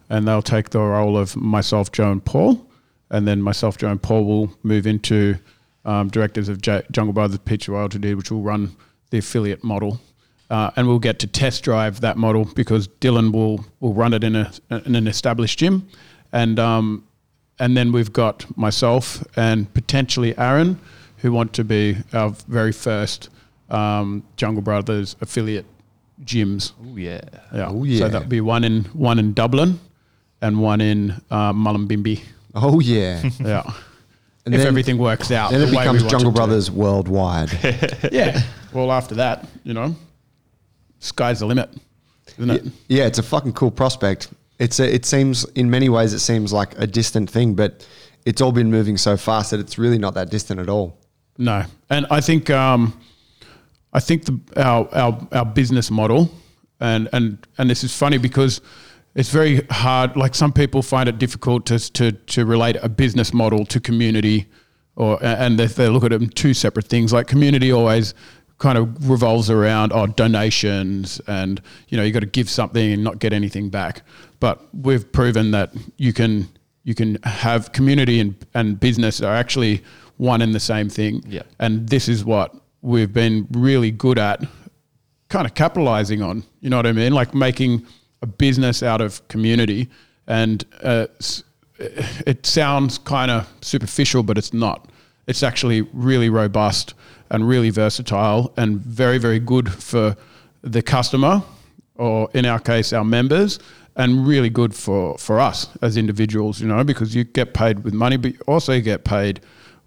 And they'll take the role of myself, Joe, and Paul. And then myself, Joe, and Paul will move into um, directors of J- Jungle Brothers Pizza Royalty Deed, which will run the affiliate model. Uh, and we'll get to test drive that model because Dylan will, will run it in, a, in an established gym. And, um, and then we've got myself and potentially Aaron, who want to be our very first um, Jungle Brothers affiliate gyms. Oh yeah. Yeah. Oh, yeah. So that'll be one in one in Dublin, and one in uh, Mullumbimby. Oh, yeah. [LAUGHS] Yeah. And if then- everything works out, then it the way we becomes Jungle. Brothers worldwide. [LAUGHS] Yeah. Well, after that, you know, sky's the limit, isn't it? yeah, it's a fucking cool prospect. It's a, it seems, in many ways, it seems like a distant thing, but it's all been moving so fast that it's really not that distant at all. No, and I think um, I think the, our, our our business model, and and and this is funny because it's very hard. Like some people find it difficult to to to relate a business model to community, or and they, they look at them two separate things. Like community always kind of revolves around oh donations and you know you got to give something and not get anything back. But we've proven that you can you can have community and, and business are actually one and the same thing. Yeah. And this is what we've been really good at kind of capitalizing on. You know what I mean? Like making a business out of community. And uh, it sounds kind of superficial, but it's not. It's actually really robust and really versatile and very, very good for the customer, or in our case, our members, and really good for, for us as individuals, you know, because you get paid with money, but you also get paid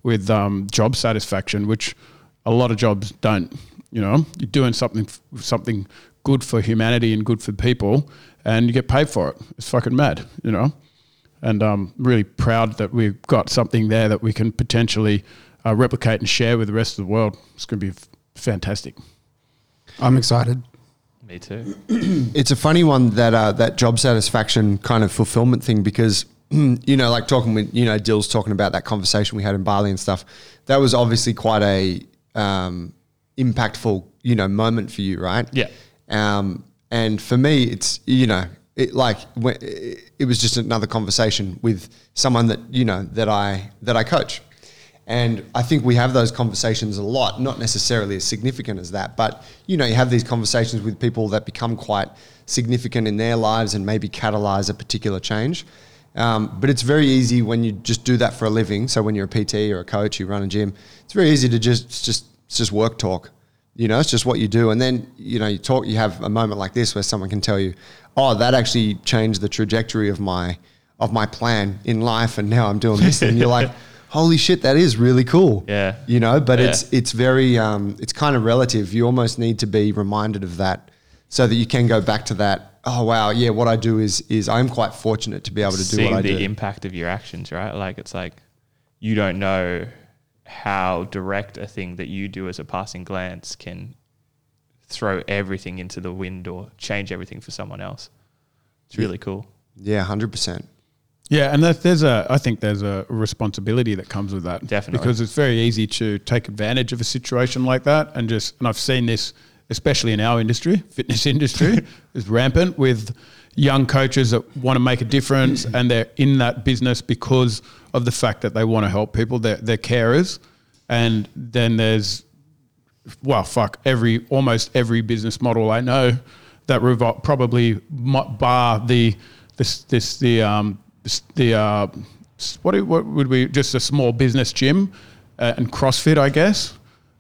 with um, job satisfaction, which a lot of jobs don't. You know, you're doing something something good for humanity and good for people, and you get paid for it. It's fucking mad, you know. And I'm really proud that we've got something there that we can potentially uh, replicate and share with the rest of the world. It's going to be f- fantastic. I'm excited. Me too. [CLEARS THROAT] it's a funny one that uh, that job satisfaction kind of fulfillment thing because [CLEARS THROAT] you know like talking with you know Dill's talking about that conversation we had in Bali and stuff that was obviously quite a um, impactful you know moment for you right Yeah. um, and for me it's you know it like when, it was just another conversation with someone that you know that I that I coach and I think we have those conversations a lot, not necessarily as significant as that, but you know, you have these conversations with people that become quite significant in their lives and maybe catalyze a particular change. Um, but it's very easy when you just do that for a living. So when you're a PT or a coach, you run a gym, it's very easy to just it's just it's just work talk. You know, it's just what you do, and then you know you talk. You have a moment like this where someone can tell you, "Oh, that actually changed the trajectory of my of my plan in life, and now I'm doing this." and you're like, "Holy shit, that is really cool." Yeah. you know, but Yeah. it's it's very um, it's kind of relative. You almost need to be reminded of that so that you can go back to that. Oh wow, yeah. What I do is is I'm quite fortunate to be able to do Seeing what I the do. impact of your actions, right? Like it's like you don't know how direct a thing that you do as a passing glance can throw everything into the wind or change everything for someone else. It's really cool. yeah, hundred percent. Yeah, and there's a, I think there's a responsibility that comes with that. Definitely. Because it's very easy to take advantage of a situation like that and just, and I've seen this, especially in our industry, [LAUGHS] fitness industry, [LAUGHS] is rampant with young coaches that want to make a difference and they're in that business because of the fact that they want to help people. They're, they're carers. And then there's well, fuck, every almost every business model I know that revol- probably bar the this this the um the uh what what would we just a small business gym uh, and CrossFit, I guess.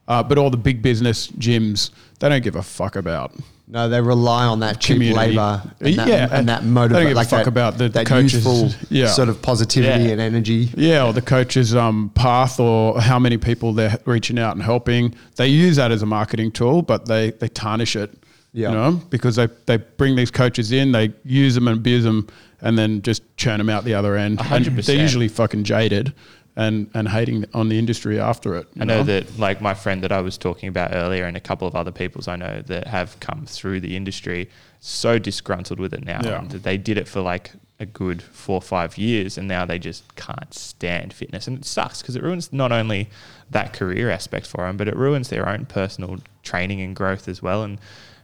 Uh, but all the big business gyms, they don't give a fuck about No, they rely on that cheap Community. labor and that, Yeah, and that they don't give a fuck that, about the that coaches. youthful Yeah. sort of positivity Yeah. and energy. Yeah, or the coach's um, path, or how many people they're reaching out and helping. They use that as a marketing tool, but they they tarnish it. Yeah. You know, because they they bring these coaches in, they use them and abuse them, and then just churn them out the other end. A hundred And percent. They're usually fucking jaded, and and hating on the industry after it. I know that, like my friend that I was talking about earlier, and a couple of other peoples I know that have come through the industry, so disgruntled with it now. Yeah. And they did it for like a good four or five years, and now they just can't stand fitness, and it sucks because it ruins not only that career aspect for them, but it ruins their own personal training and growth as well. And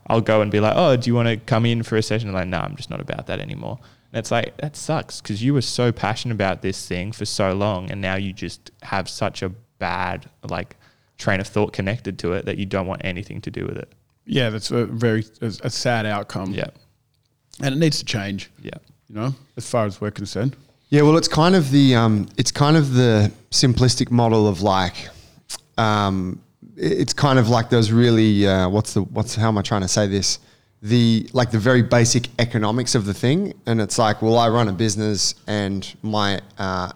I'll go and be like, "Oh, do you want to come in for a session?" And like, "No, I'm just not about that anymore." And it's like that sucks because you were so passionate about this thing for so long, and now you just have such a bad like train of thought connected to it that you don't want anything to do with it. yeah, that's a very a, a sad outcome. Yeah, and it needs to change. yeah, You know, as far as we're concerned. Yeah, well, it's kind of the um, it's kind of the simplistic model of like, um, it- it's kind of like those really uh, what's the what's how am I trying to say this? The like the very basic economics of the thing, and it's like, well, I run a business, and my uh,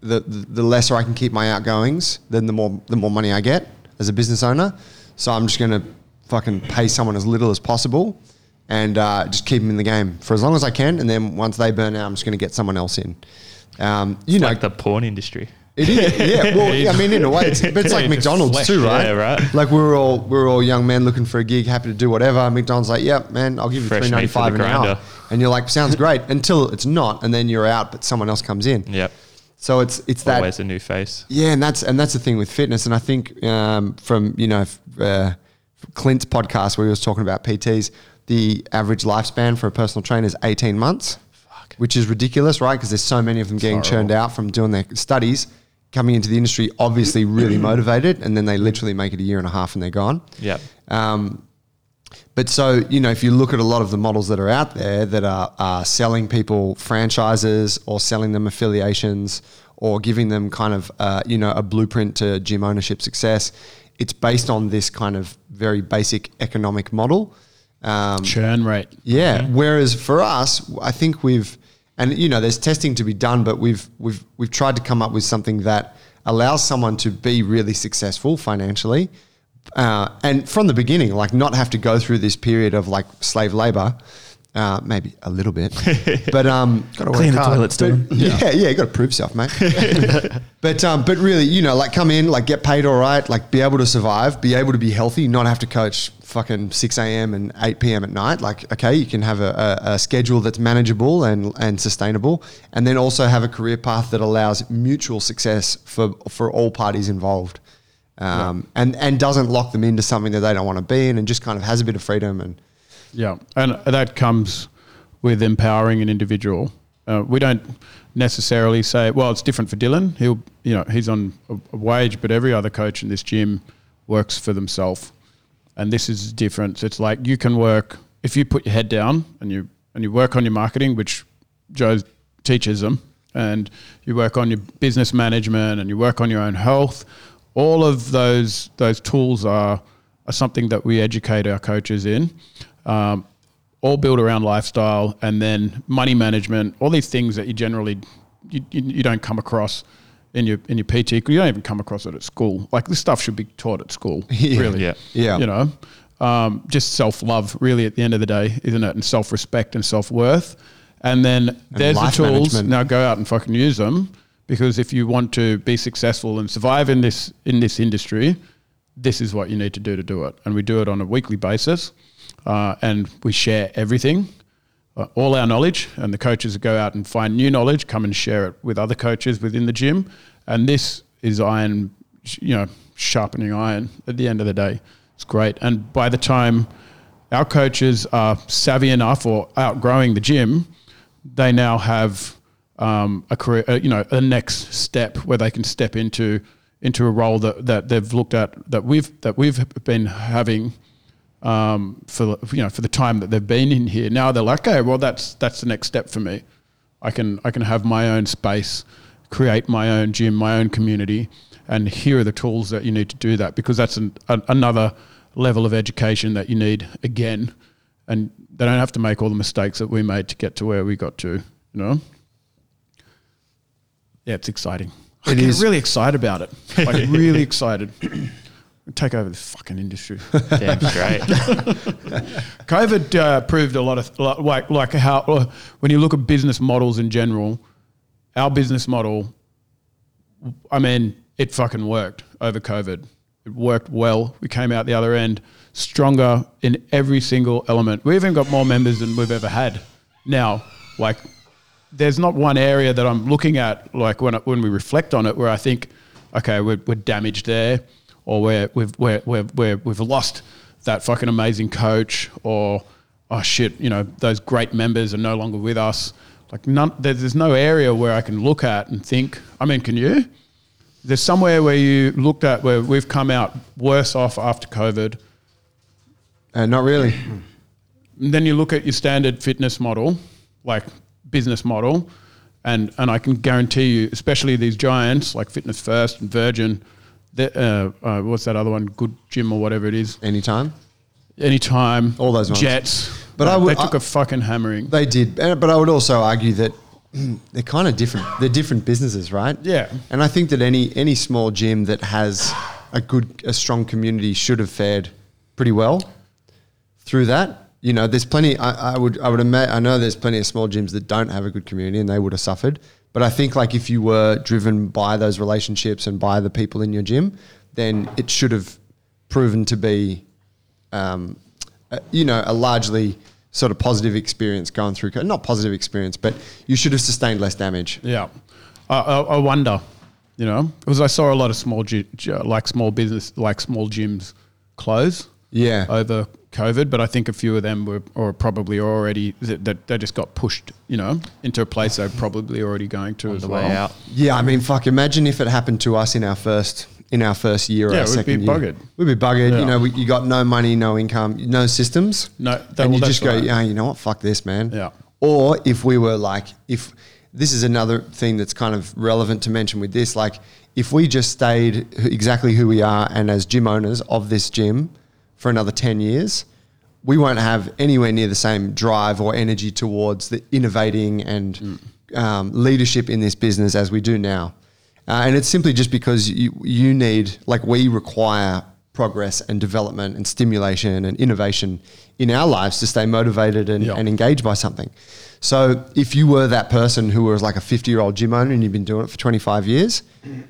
the, the the lesser I can keep my outgoings, then the more the more money I get as a business owner. So I'm just gonna fucking pay someone as little as possible, and uh, just keep them in the game for as long as I can. And then once they burn out, I'm just gonna get someone else in. Um, you know, like the porn industry. It is, [LAUGHS] yeah. Well, I mean, in a way, it's, but it's like [LAUGHS] McDonald's flesh, too, right? yeah, right. Like we we're all we we're all young men looking for a gig, happy to do whatever. McDonald's like, yep, man, I'll give you Fresh three ninety five an hour, and you're like, sounds [LAUGHS] great until it's not, and then you're out, but someone else comes in. Yep, So it's it's that always a new face. yeah, and that's and that's the thing with fitness. And I think um, from you know uh, Clint's podcast where he was talking about PTs, the average lifespan for a personal trainer is eighteen months. which is ridiculous, right? Because there's so many of them getting churned out from doing their studies, coming into the industry, obviously really [CLEARS THROAT] motivated, and then they literally make it a year and a half and they're gone. Yep. Um, but so, you know, if you look at a lot of the models that are out there that are, are selling people franchises or selling them affiliations or giving them kind of, uh, you know, a blueprint to gym ownership success, it's based on this kind of very basic economic model. Um, Churn rate. yeah. Whereas for us, I think we've, and you know, there's testing to be done, but we've we've we've tried to come up with something that allows someone to be really successful financially, uh, and from the beginning, like not have to go through this period of like slave labor. Uh, maybe a little bit, [LAUGHS] but um, Got to Clean the hard. toilets, Dylan. yeah, yeah, you got to prove yourself, mate. [LAUGHS] but um, but really, you know, like come in, like get paid all right, like be able to survive, be able to be healthy, not have to coach fucking six a.m. and eight p.m. at night. Like, okay, you can have a, a, a schedule that's manageable and and sustainable, and then also have a career path that allows mutual success for for all parties involved. Um, and and doesn't lock them into something that they don't want to be in, and just kind of has a bit of freedom and Yeah, and that comes with empowering an individual. Uh, we don't necessarily say, well, it's different for Dylan. He'll, you know, he's on a, wage, but every other coach in this gym works for themselves, and this is different. It's like you can work if you put your head down and you and you work on your marketing, which Joe teaches them, and you work on your business management and you work on your own health. All of those those tools are are something that we educate our coaches in. Um, all built around lifestyle and then money management, all these things that you generally you, you, you don't come across in your in your PT. You don't even come across it at school. Like this stuff should be taught at school. [LAUGHS] Yeah. really, Yeah. Yeah. You know, um, just self love, really, at the end of the day, isn't it? And self respect and self worth. And then there's the tools. management. Now go out and fucking use them because if you want to be successful and survive in this in this industry, this is what you need to do to do it. And we do it on a weekly basis, uh, and we share everything, uh, all our knowledge. And the coaches go out and find new knowledge, come and share it with other coaches within the gym. And this is iron, you know, sharpening iron. At the end of the day, it's great. And by the time our coaches are savvy enough or outgrowing the gym, they now have um, a career, uh, you know, a next step where they can step into into a role that, that they've looked at that we've that we've been having um, for you know for the time that they've been in here. Now they're like, okay, well that's that's the next step for me. I can I can have my own space, create my own gym, my own community, and here are the tools that you need to do that because that's an, a, another level of education that you need again, and they don't have to make all the mistakes that we made to get to where we got to. You know. Yeah, it's exciting. It is. really excited about it. Like [LAUGHS] really excited. Take over the fucking industry. [LAUGHS] Damn straight. [LAUGHS] COVID uh, proved a lot of like like how uh, when you look at business models in general, our business model, I mean, it fucking worked over COVID. It worked well. We came out the other end stronger in every single element. We even got more members than we've ever had. Now, like, there's not one area that I'm looking at like when when we reflect on it where I think, okay, we're, we're damaged there, or we're, we've we're, we're, we're, we've lost that fucking amazing coach, or oh shit, you know those great members are no longer with us. Like none, there's, there's no area where I can look at and think. I mean, can you? There's somewhere where you looked at where we've come out worse off after COVID. uh, not really. And then you look at your standard fitness model, like business model, and, and I can guarantee you, especially these giants like Fitness First and Virgin, that, uh, uh, what's that other one? Good Gym or whatever it is. Anytime. Anytime. All those ones. Jetts. But I would- they took I- a fucking hammering. They did, but I would also argue that [CLEARS THROAT] they're kind of different. They're different businesses, right? Yeah. And I think that any any small gym that has a good, a strong community should have fared pretty well through that. You know, there's plenty. I, I would, I would imagine. I know there's plenty of small gyms that don't have a good community, and they would have suffered. But I think like if you were driven by those relationships and by the people in your gym, then it should have proven to be um, uh, you know, a largely sort of positive experience going through. Not positive experience, but you should have sustained less damage. Yeah, I, I, I wonder, you know, because I saw a lot of small, like small business, like small gyms close. Yeah. over COVID, but I think a few of them were or probably already that, that they just got pushed, you know, into a place they're probably already going to on as the well. way out. Yeah, I mean, fuck. Imagine if it happened to us in our first in our first year or Yeah, our we'd second be year. buggered. We'd be buggered. Yeah. You know, we, you got no money, no income, no systems. No, that- and well, you that's just go, right. yeah, you know what? Fuck this, man. Yeah. Or if we were like, if this is another thing that's kind of relevant to mention with this, like if we just stayed exactly who we are and as gym owners of this gym for another 10 years, we won't have anywhere near the same drive or energy towards the innovating and um, leadership in this business as we do now. Uh, and it's simply just because you, you need, like, we require progress and development and stimulation and innovation in our lives to stay motivated and, Yeah. and engaged by something. So if you were that person who was like a 50 year old gym owner and you've been doing it for 25 years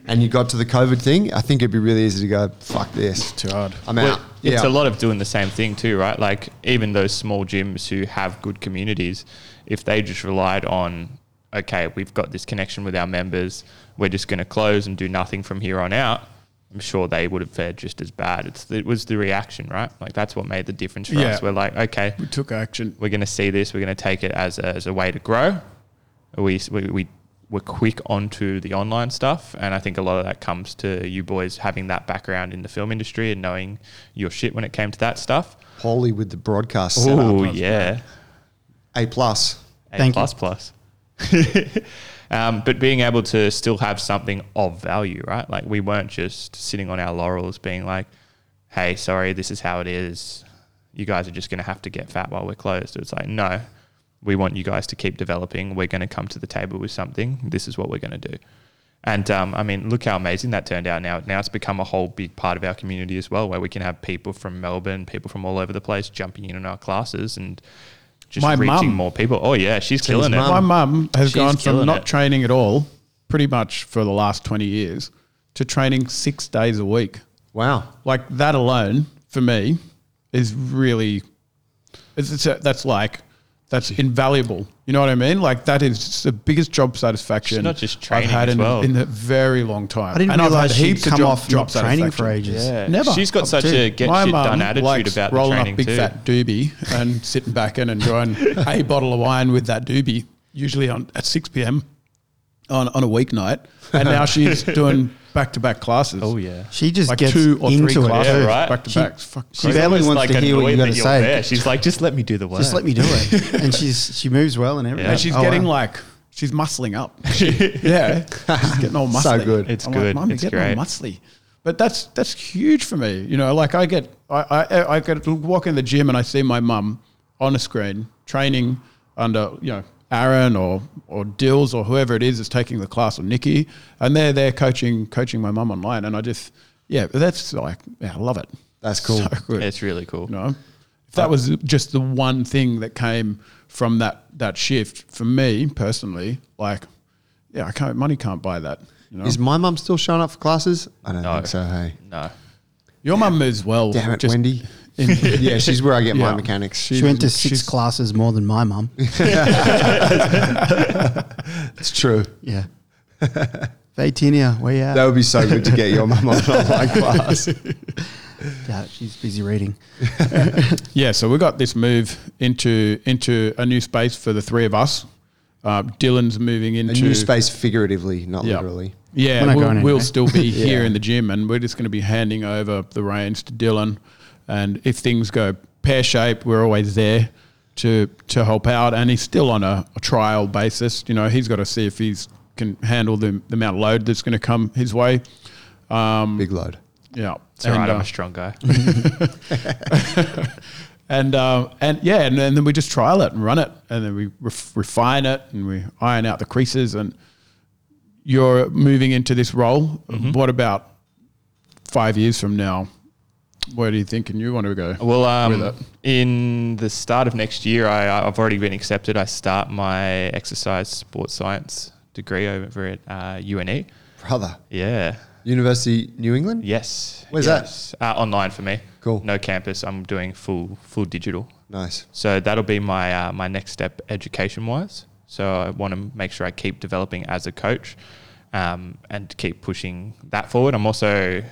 and you got to the COVID thing, I think it'd be really easy to go, fuck this. Too hard. I'm Well, out. It's Yeah. a lot of doing the same thing too, right? Like even those small gyms who have good communities, if they just relied on, okay, we've got this connection with our members, we're just going to close and do nothing from here on out. I'm sure they would have fared just as bad. It's it was the reaction, right? Like that's what made the difference for Yeah. us. We're like, okay, We took action. we're going to see this. We're going to take it as a, as a way to grow. We, we, we were quick onto the online stuff. And I think a lot of that comes to you boys having that background in the film industry and knowing your shit when it came to that stuff. Paulie with the broadcast Oh, setup. yeah. A plus. A Thank you. plus plus. [LAUGHS] um, but being able to still have something of value, right? Like we weren't just sitting on our laurels being like, hey, sorry, this is how it is. You guys are just going to have to get fat while we're closed. It's like, no, we want you guys to keep developing. We're going to come to the table with something. This is what we're going to do. And um, I mean, look how amazing that turned out now. Now it's become a whole big part of our community as well, where we can have people from Melbourne, people from all over the place jumping in on our classes and just My reaching mum. more people. Oh, yeah, she's killing it. mum. My mum has She's gone from not it. training at all, pretty much for the last 20 years, to training six days a week. Wow. Like that alone, for me, is really, it's, it's a, that's like, that's invaluable. You know what I mean? Like that is the biggest job satisfaction She's not just I've had in, well. in a very long time. I didn't And I've had realize she'd heaps of come job- off job not training for ages. Yeah. Never. She's got Up such to- a get My shit done attitude likes about the rolling training up big too. fat doobie and [LAUGHS] sitting back in and enjoying a bottle of wine with that doobie, usually on at six pm on, on a weeknight. And now she's [LAUGHS] doing back to back classes. Oh yeah. She just like gets two or three into it. classes too. right. back to She- back. Fuck she crazy. barely almost wants to hear what you annoyed gotta say. there. She's like, just let me do the work. Just let me do it. and she's she moves well and everything. Yeah. and she's Oh, getting wow. like she's muscling up. [LAUGHS] yeah, she's getting all [LAUGHS] muscly. So good. It's I'm good. Like, Mum, you're It's getting great. all muscly. But that's that's huge for me. You know, like I get I I, I get to walk in the gym and I see my mum on a screen training under you know Aaron or or Dills or whoever it is is taking the class or Nikki, and they're there coaching coaching my mum online, and I just yeah, that's like yeah, I love it. That's cool. So good. It's really cool. You know, if that was just the one thing that came from that that shift for me personally, like, yeah, I can't. Money can't buy that. You know, Is my mum still showing up for classes? I don't No. think so. Hey, No. your mum moves well. damn it, just Wendy. In- [LAUGHS] yeah, she's where I get my Yeah. mechanics. She went to six she's- classes more than my mum. [LAUGHS] It's true. yeah. Hey Tinia, where you at? That would be so good to get your mum on an online [LAUGHS] class. Yeah, she's busy reading. Yeah, so we've got this move into into a new space for the three of us. Uh, Dylan's moving into A into new space figuratively, not Yeah. literally. Yeah, We're not we'll, going we'll anywhere. still be here Yeah. in the gym, and we're just going to be handing over the reins to Dylan. And if things go pear shaped, we're always there to to help out. And he's still on a, a trial basis. You know, he's got to see if he's can handle the, the amount of load that's going to come his way. Um, Big load. yeah, It's all right. I'm uh, a strong guy. [LAUGHS] and uh, and yeah, and, and then we just trial it and run it, and then we ref- refine it and we iron out the creases. And you're moving into this role. Mm-hmm. What about five years from now? Where do you think and you want to go? Well, with um, it? in the start of next year, I, I've already been accepted. I start my exercise sports science degree over at uh, UNE. Brother. Yeah. University New England? Yes. Where's yes. that? Uh, online for me. Cool. No campus. I'm doing full full digital. Nice. So that'll be my uh, my next step education wise. So I want to make sure I keep developing as a coach, um, and keep pushing that forward. I'm also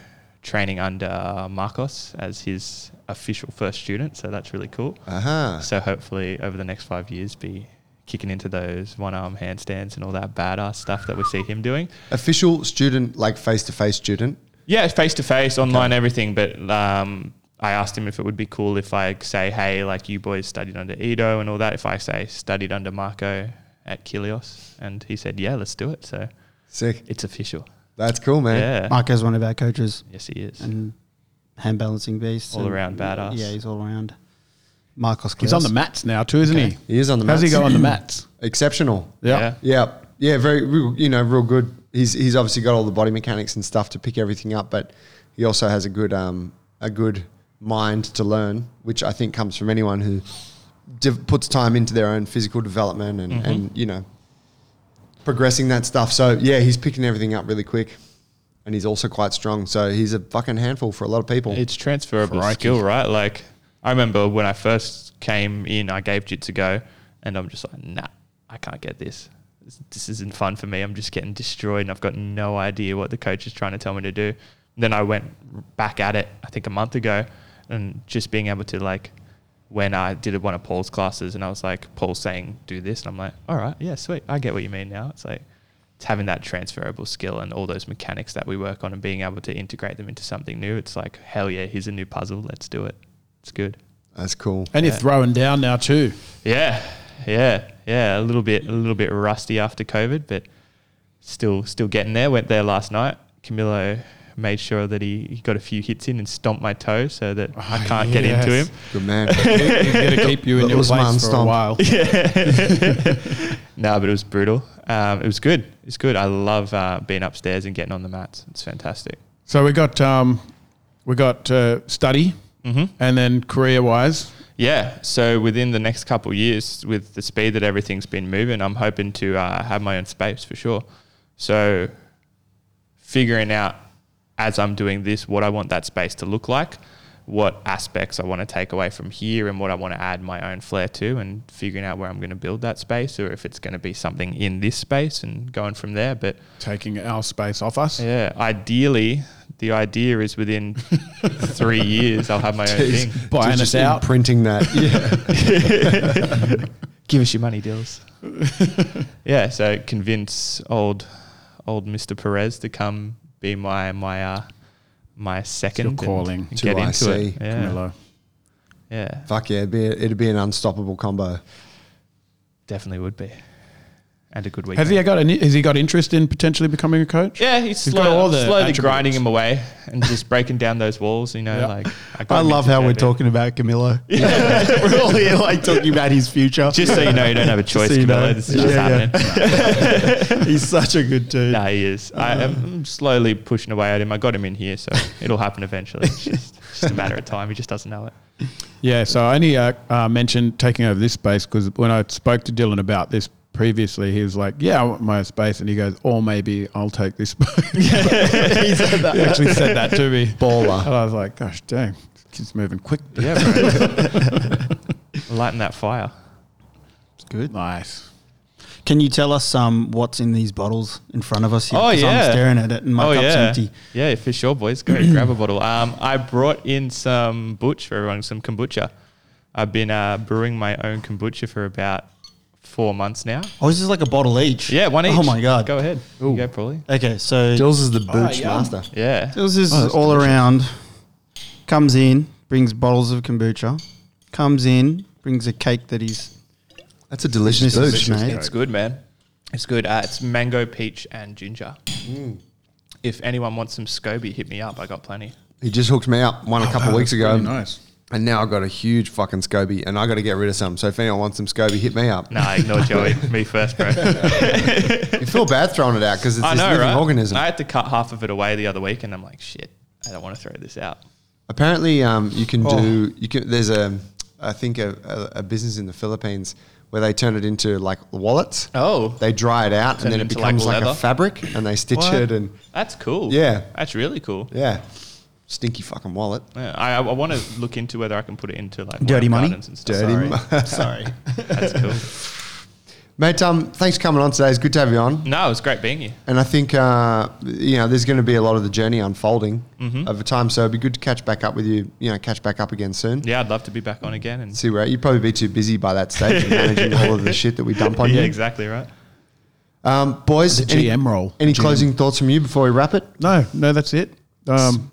training under Marcos as his official first student. So that's really cool. Uh-huh. So hopefully over the next five years, be kicking into those one arm handstands and all that badass stuff that we see him doing. Official student, like face-to-face student. Yeah, face to face, online, everything. But um, I asked him if it would be cool if I say, hey, like you boys studied under Ido and all that. If I say studied under Marco at Kilios, and he said, yeah, let's do it. So Sick. it's official. That's cool, man. Yeah. Marco's one of our coaches Yes, he is. and hand balancing beast. All and- around badass. Yeah, he's all around. Marcos He's on the mats now too, isn't Okay. He is on the he? How's he mats. go on the mats? [CLEARS THROAT] Exceptional. Yeah. Yeah, yeah, very, real, you know, real good. He's he's obviously got all the body mechanics and stuff to pick everything up, but he also has a good um a good mind to learn, which I think comes from anyone who div- puts time into their own physical development and Mm-hmm. and you know progressing that stuff. So yeah, he's picking everything up really quick, and he's also quite strong. So he's a fucking handful for a lot of people. It's transferable Crikey. skill, right? Like I remember when I first came in, I gave jits a go, and I'm just like, nah, I can't get this. This, this isn't fun for me. I'm just getting destroyed, and I've got no idea what the coach is trying to tell me to do. then I went back at it, I think a month ago, and just being able to like, when I did one of Paul's classes, and I was like, Paul's saying do this, and I'm like, all right, yeah, sweet, I get what you mean now. It's like it's having that transferable skill and all those mechanics that we work on and being able to integrate them into something new. It's like, hell yeah, here's a new puzzle. Let's do it. It's good. That's cool. And you're throwing down now too. Yeah, yeah, yeah. A little bit, a little bit rusty after COVID, but still, still getting there. Went there last night. Camilo made sure that he, he got a few hits in and stomped my toe so that I Oh, can't get into him. Good man. [LAUGHS] He's going [LAUGHS] to keep you in The your place for a stomp. while. [LAUGHS] no, but it was brutal. Um, it was good. It's good. I love uh, being upstairs and getting on the mats. It's fantastic. So we got um, we got uh, study, Mm-hmm. and then career wise. Yeah. So within the next couple of years, with the speed that everything's been moving, I'm hoping to uh, have my own space for sure. So figuring out as I'm doing this what I want that space to look like, what aspects I want to take away from here, and what I want to add my own flair to, and figuring out where I'm going to build that space, or if it's going to be something in this space, and going from there. But taking our space off us. yeah, ideally, the idea is within [LAUGHS] three years I'll have my own Jeez. thing. Buying us Just out. Printing that. [LAUGHS] Yeah. Give us your money, Dills. [LAUGHS] yeah, so convince old old Mr. Perez to come be my my uh, my second and- calling. and To get into IC, it. Yeah, Camilo. yeah, Fuck yeah, it'd be, it'd be an unstoppable combo. definitely would be, and a good week. Has he got any, has he got interest in potentially becoming a coach? Yeah, he's, He's slow, got all the slowly attributes. grinding him away and just breaking down those walls. You know, Yeah. like got I love how we're JB. talking about Camilo. [LAUGHS] [LAUGHS] we're all here like talking about his future. Just so you know, you don't have a [LAUGHS] choice, so you know. Camilo. This is just Yeah, yeah. happening. He's such a good dude. No, he is. I am slowly pushing away at him. I got him in here, so it'll happen eventually. It's just, just a matter of time. He just doesn't know it. Yeah, so I only uh, uh, mentioned taking over this space because when I spoke to Dylan about this previously, he was like, "Yeah, I want my space," and he goes, "Or maybe I'll take this [LAUGHS] space." [LAUGHS] he said that. He actually said that to me. Baller. And I was like, "Gosh, dang, this kid's moving quick." Yeah, bro. [LAUGHS] Lighten that fire. It's good. Nice. Can you tell us um, what's in these bottles in front of us here? Oh, 'Cause yeah. I'm staring at it and my oh cup's yeah, empty. yeah, for sure, boys. Go grab a bottle. Um, I brought in some booch for everyone, some kombucha. I've been uh, brewing my own kombucha for about four months now. Oh, this is like a bottle each. Yeah, one each. Oh my god. Go ahead. You go, Paulie. Okay, so Jules is the booch yum. master. Yeah. this is Oh, that's all delicious. around. Comes in, brings bottles of kombucha. Comes in, brings a cake that he's. That's a delicious This is booch. mate. It's good, man. It's good. Uh, it's mango, peach, and ginger. If anyone wants some SCOBY, hit me up. I got plenty. He just hooked me up one a couple of weeks ago. Nice. And now I've got a huge fucking SCOBY and I got to get rid of some. So if anyone wants some SCOBY, hit me up. Nah, ignore [LAUGHS] Joey. me first, bro. [LAUGHS] You feel bad throwing it out because it's I this know, living right? organism. I had to cut half of it away the other week, and I'm like, shit, I don't want to throw this out. Apparently, um, you can Oh. do. You can. There's a, I think a, a, a business in the Philippines where they turn it into like wallets. Oh, They dry it out Turn and then it it into, like, becomes like, a leather? fabric, and they stitch What? it and that's cool. Yeah. that's really cool. yeah, stinky fucking wallet. Yeah, I, I want to look into whether I can put it into like Dirty money? and stuff. Dirty Sorry. [LAUGHS] Sorry. That's cool. Mate, um, thanks for coming on today. It's good to have you on. No, it was great being here. And I think uh, you know there's going to be a lot of the journey unfolding Mm-hmm. over time. So it'd be good to catch back up with you. You know, catch back up again soon. Yeah, I'd love to be back on again. And See where you'd probably be too busy by that stage managing all of the [LAUGHS] shit that we dump on yeah, you. exactly right. Um, boys, The any, GM role. any GM. closing thoughts from you before we wrap it? No, no, that's it. Um,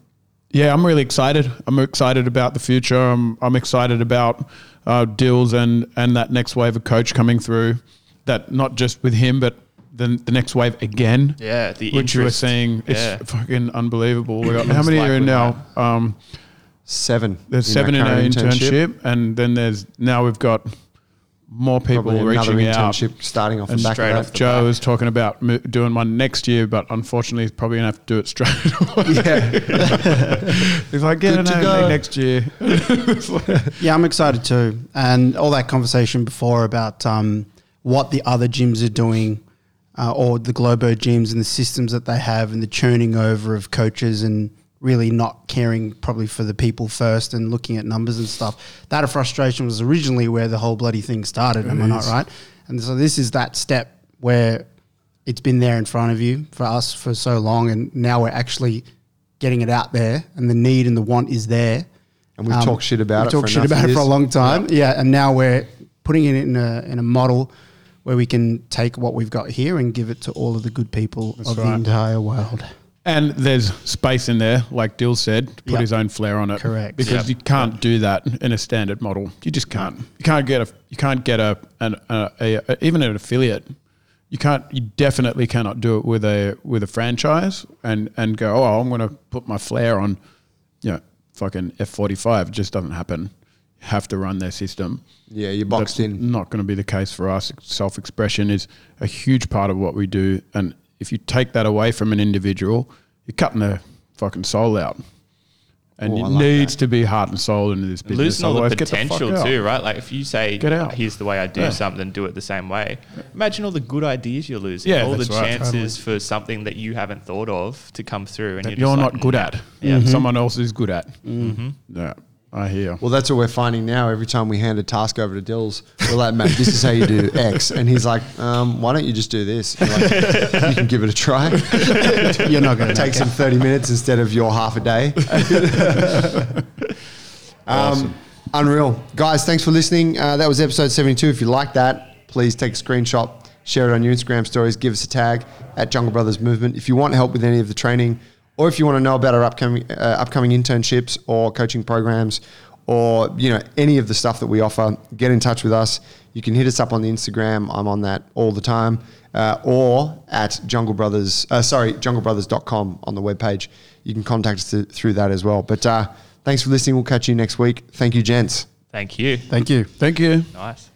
yeah, I'm really excited. I'm excited about the future. I'm, I'm excited about uh, Dills and and that next wave of coach coming through. That not just with him, but the, the next wave again. Yeah, the which you were interest. saying, it's Yeah. fucking unbelievable. We [LAUGHS] got, how many are in now? Um, Seven. there's in seven in our current internship, and then there's now we've got more people Probably another reaching out. internship starting off the And back straight of off that. the Joe back. is talking about mo- doing one next year, but unfortunately, he's probably gonna have to do it straight [LAUGHS] away. Yeah. [LAUGHS] he's like, get Good an to A go. next year. [LAUGHS] Yeah, I'm excited too. And all that conversation before about um, what the other gyms are doing, uh, or the Globo gyms and the systems that they have, and the churning over of coaches and really not caring probably for the people first and looking at numbers and stuff. That frustration was originally where the whole bloody thing started. am I not right? And so this is that step where it's been there in front of you for us for so long, and now we're actually getting it out there, and the need and the want is there. And we've um, talked shit about it Talked for shit about it for a long time. Yeah. and now we're putting it in a in a model where we can take what we've got here and give it to all of the good people of the entire world. And there's space in there, like Dill said, to put Yep. his own flair on it. Correct. Because Yep. you can't do that in a standard model. You just can't. You can't get a. You can't get a an a, a, a even an affiliate. You can't. You definitely cannot do it with a with a franchise and and go. Oh, I'm going to put my flair on. You know, fucking F forty five. It just doesn't happen. You have to run their system. Yeah, you're boxed That's in. Not going to be the case for us. Self expression is a huge part of what we do, and if you take that away from an individual, you're cutting their fucking soul out. And Oh, it like needs to be heart and soul into this business. Losing all the otherwise get fuck potential out. too, right? Like if you say, Get out. "Here's the way I do Yeah. something, do it the same way." Imagine all the good ideas you're losing, Yeah, all the right, chances for something that you haven't thought of to come through, and That you're, you're not like, good at. Yeah. Yeah, someone else is good at. Mm-hmm. Yeah, I hear. Well, that's what we're finding now. Every time we hand a task over to Dills, we're like, "Mate, this is how you do X," and he's like, um, "Why don't you just do this? You're like, you can give it a try. [LAUGHS] You're not going to take some 30 minutes instead of your half a day. [LAUGHS] um, unreal. Guys, thanks for listening. Uh, that was episode 72. If you like that, please take a screenshot, share it on your Instagram stories, give us a tag at Jungle Brothers Movement. If you want help with any of the training, or if you want to know about our upcoming uh, upcoming internships or coaching programs, or you know any of the stuff that we offer, get in touch with us. You can hit us up on the Instagram. I'm on that all the time, uh, or at Jungle Brothers. Uh, sorry, junglebrothers.com on the webpage. You can contact us th- through that as well. But uh, thanks for listening. We'll catch you next week. Thank you, gents. Thank you. Thank you. Thank you. Nice.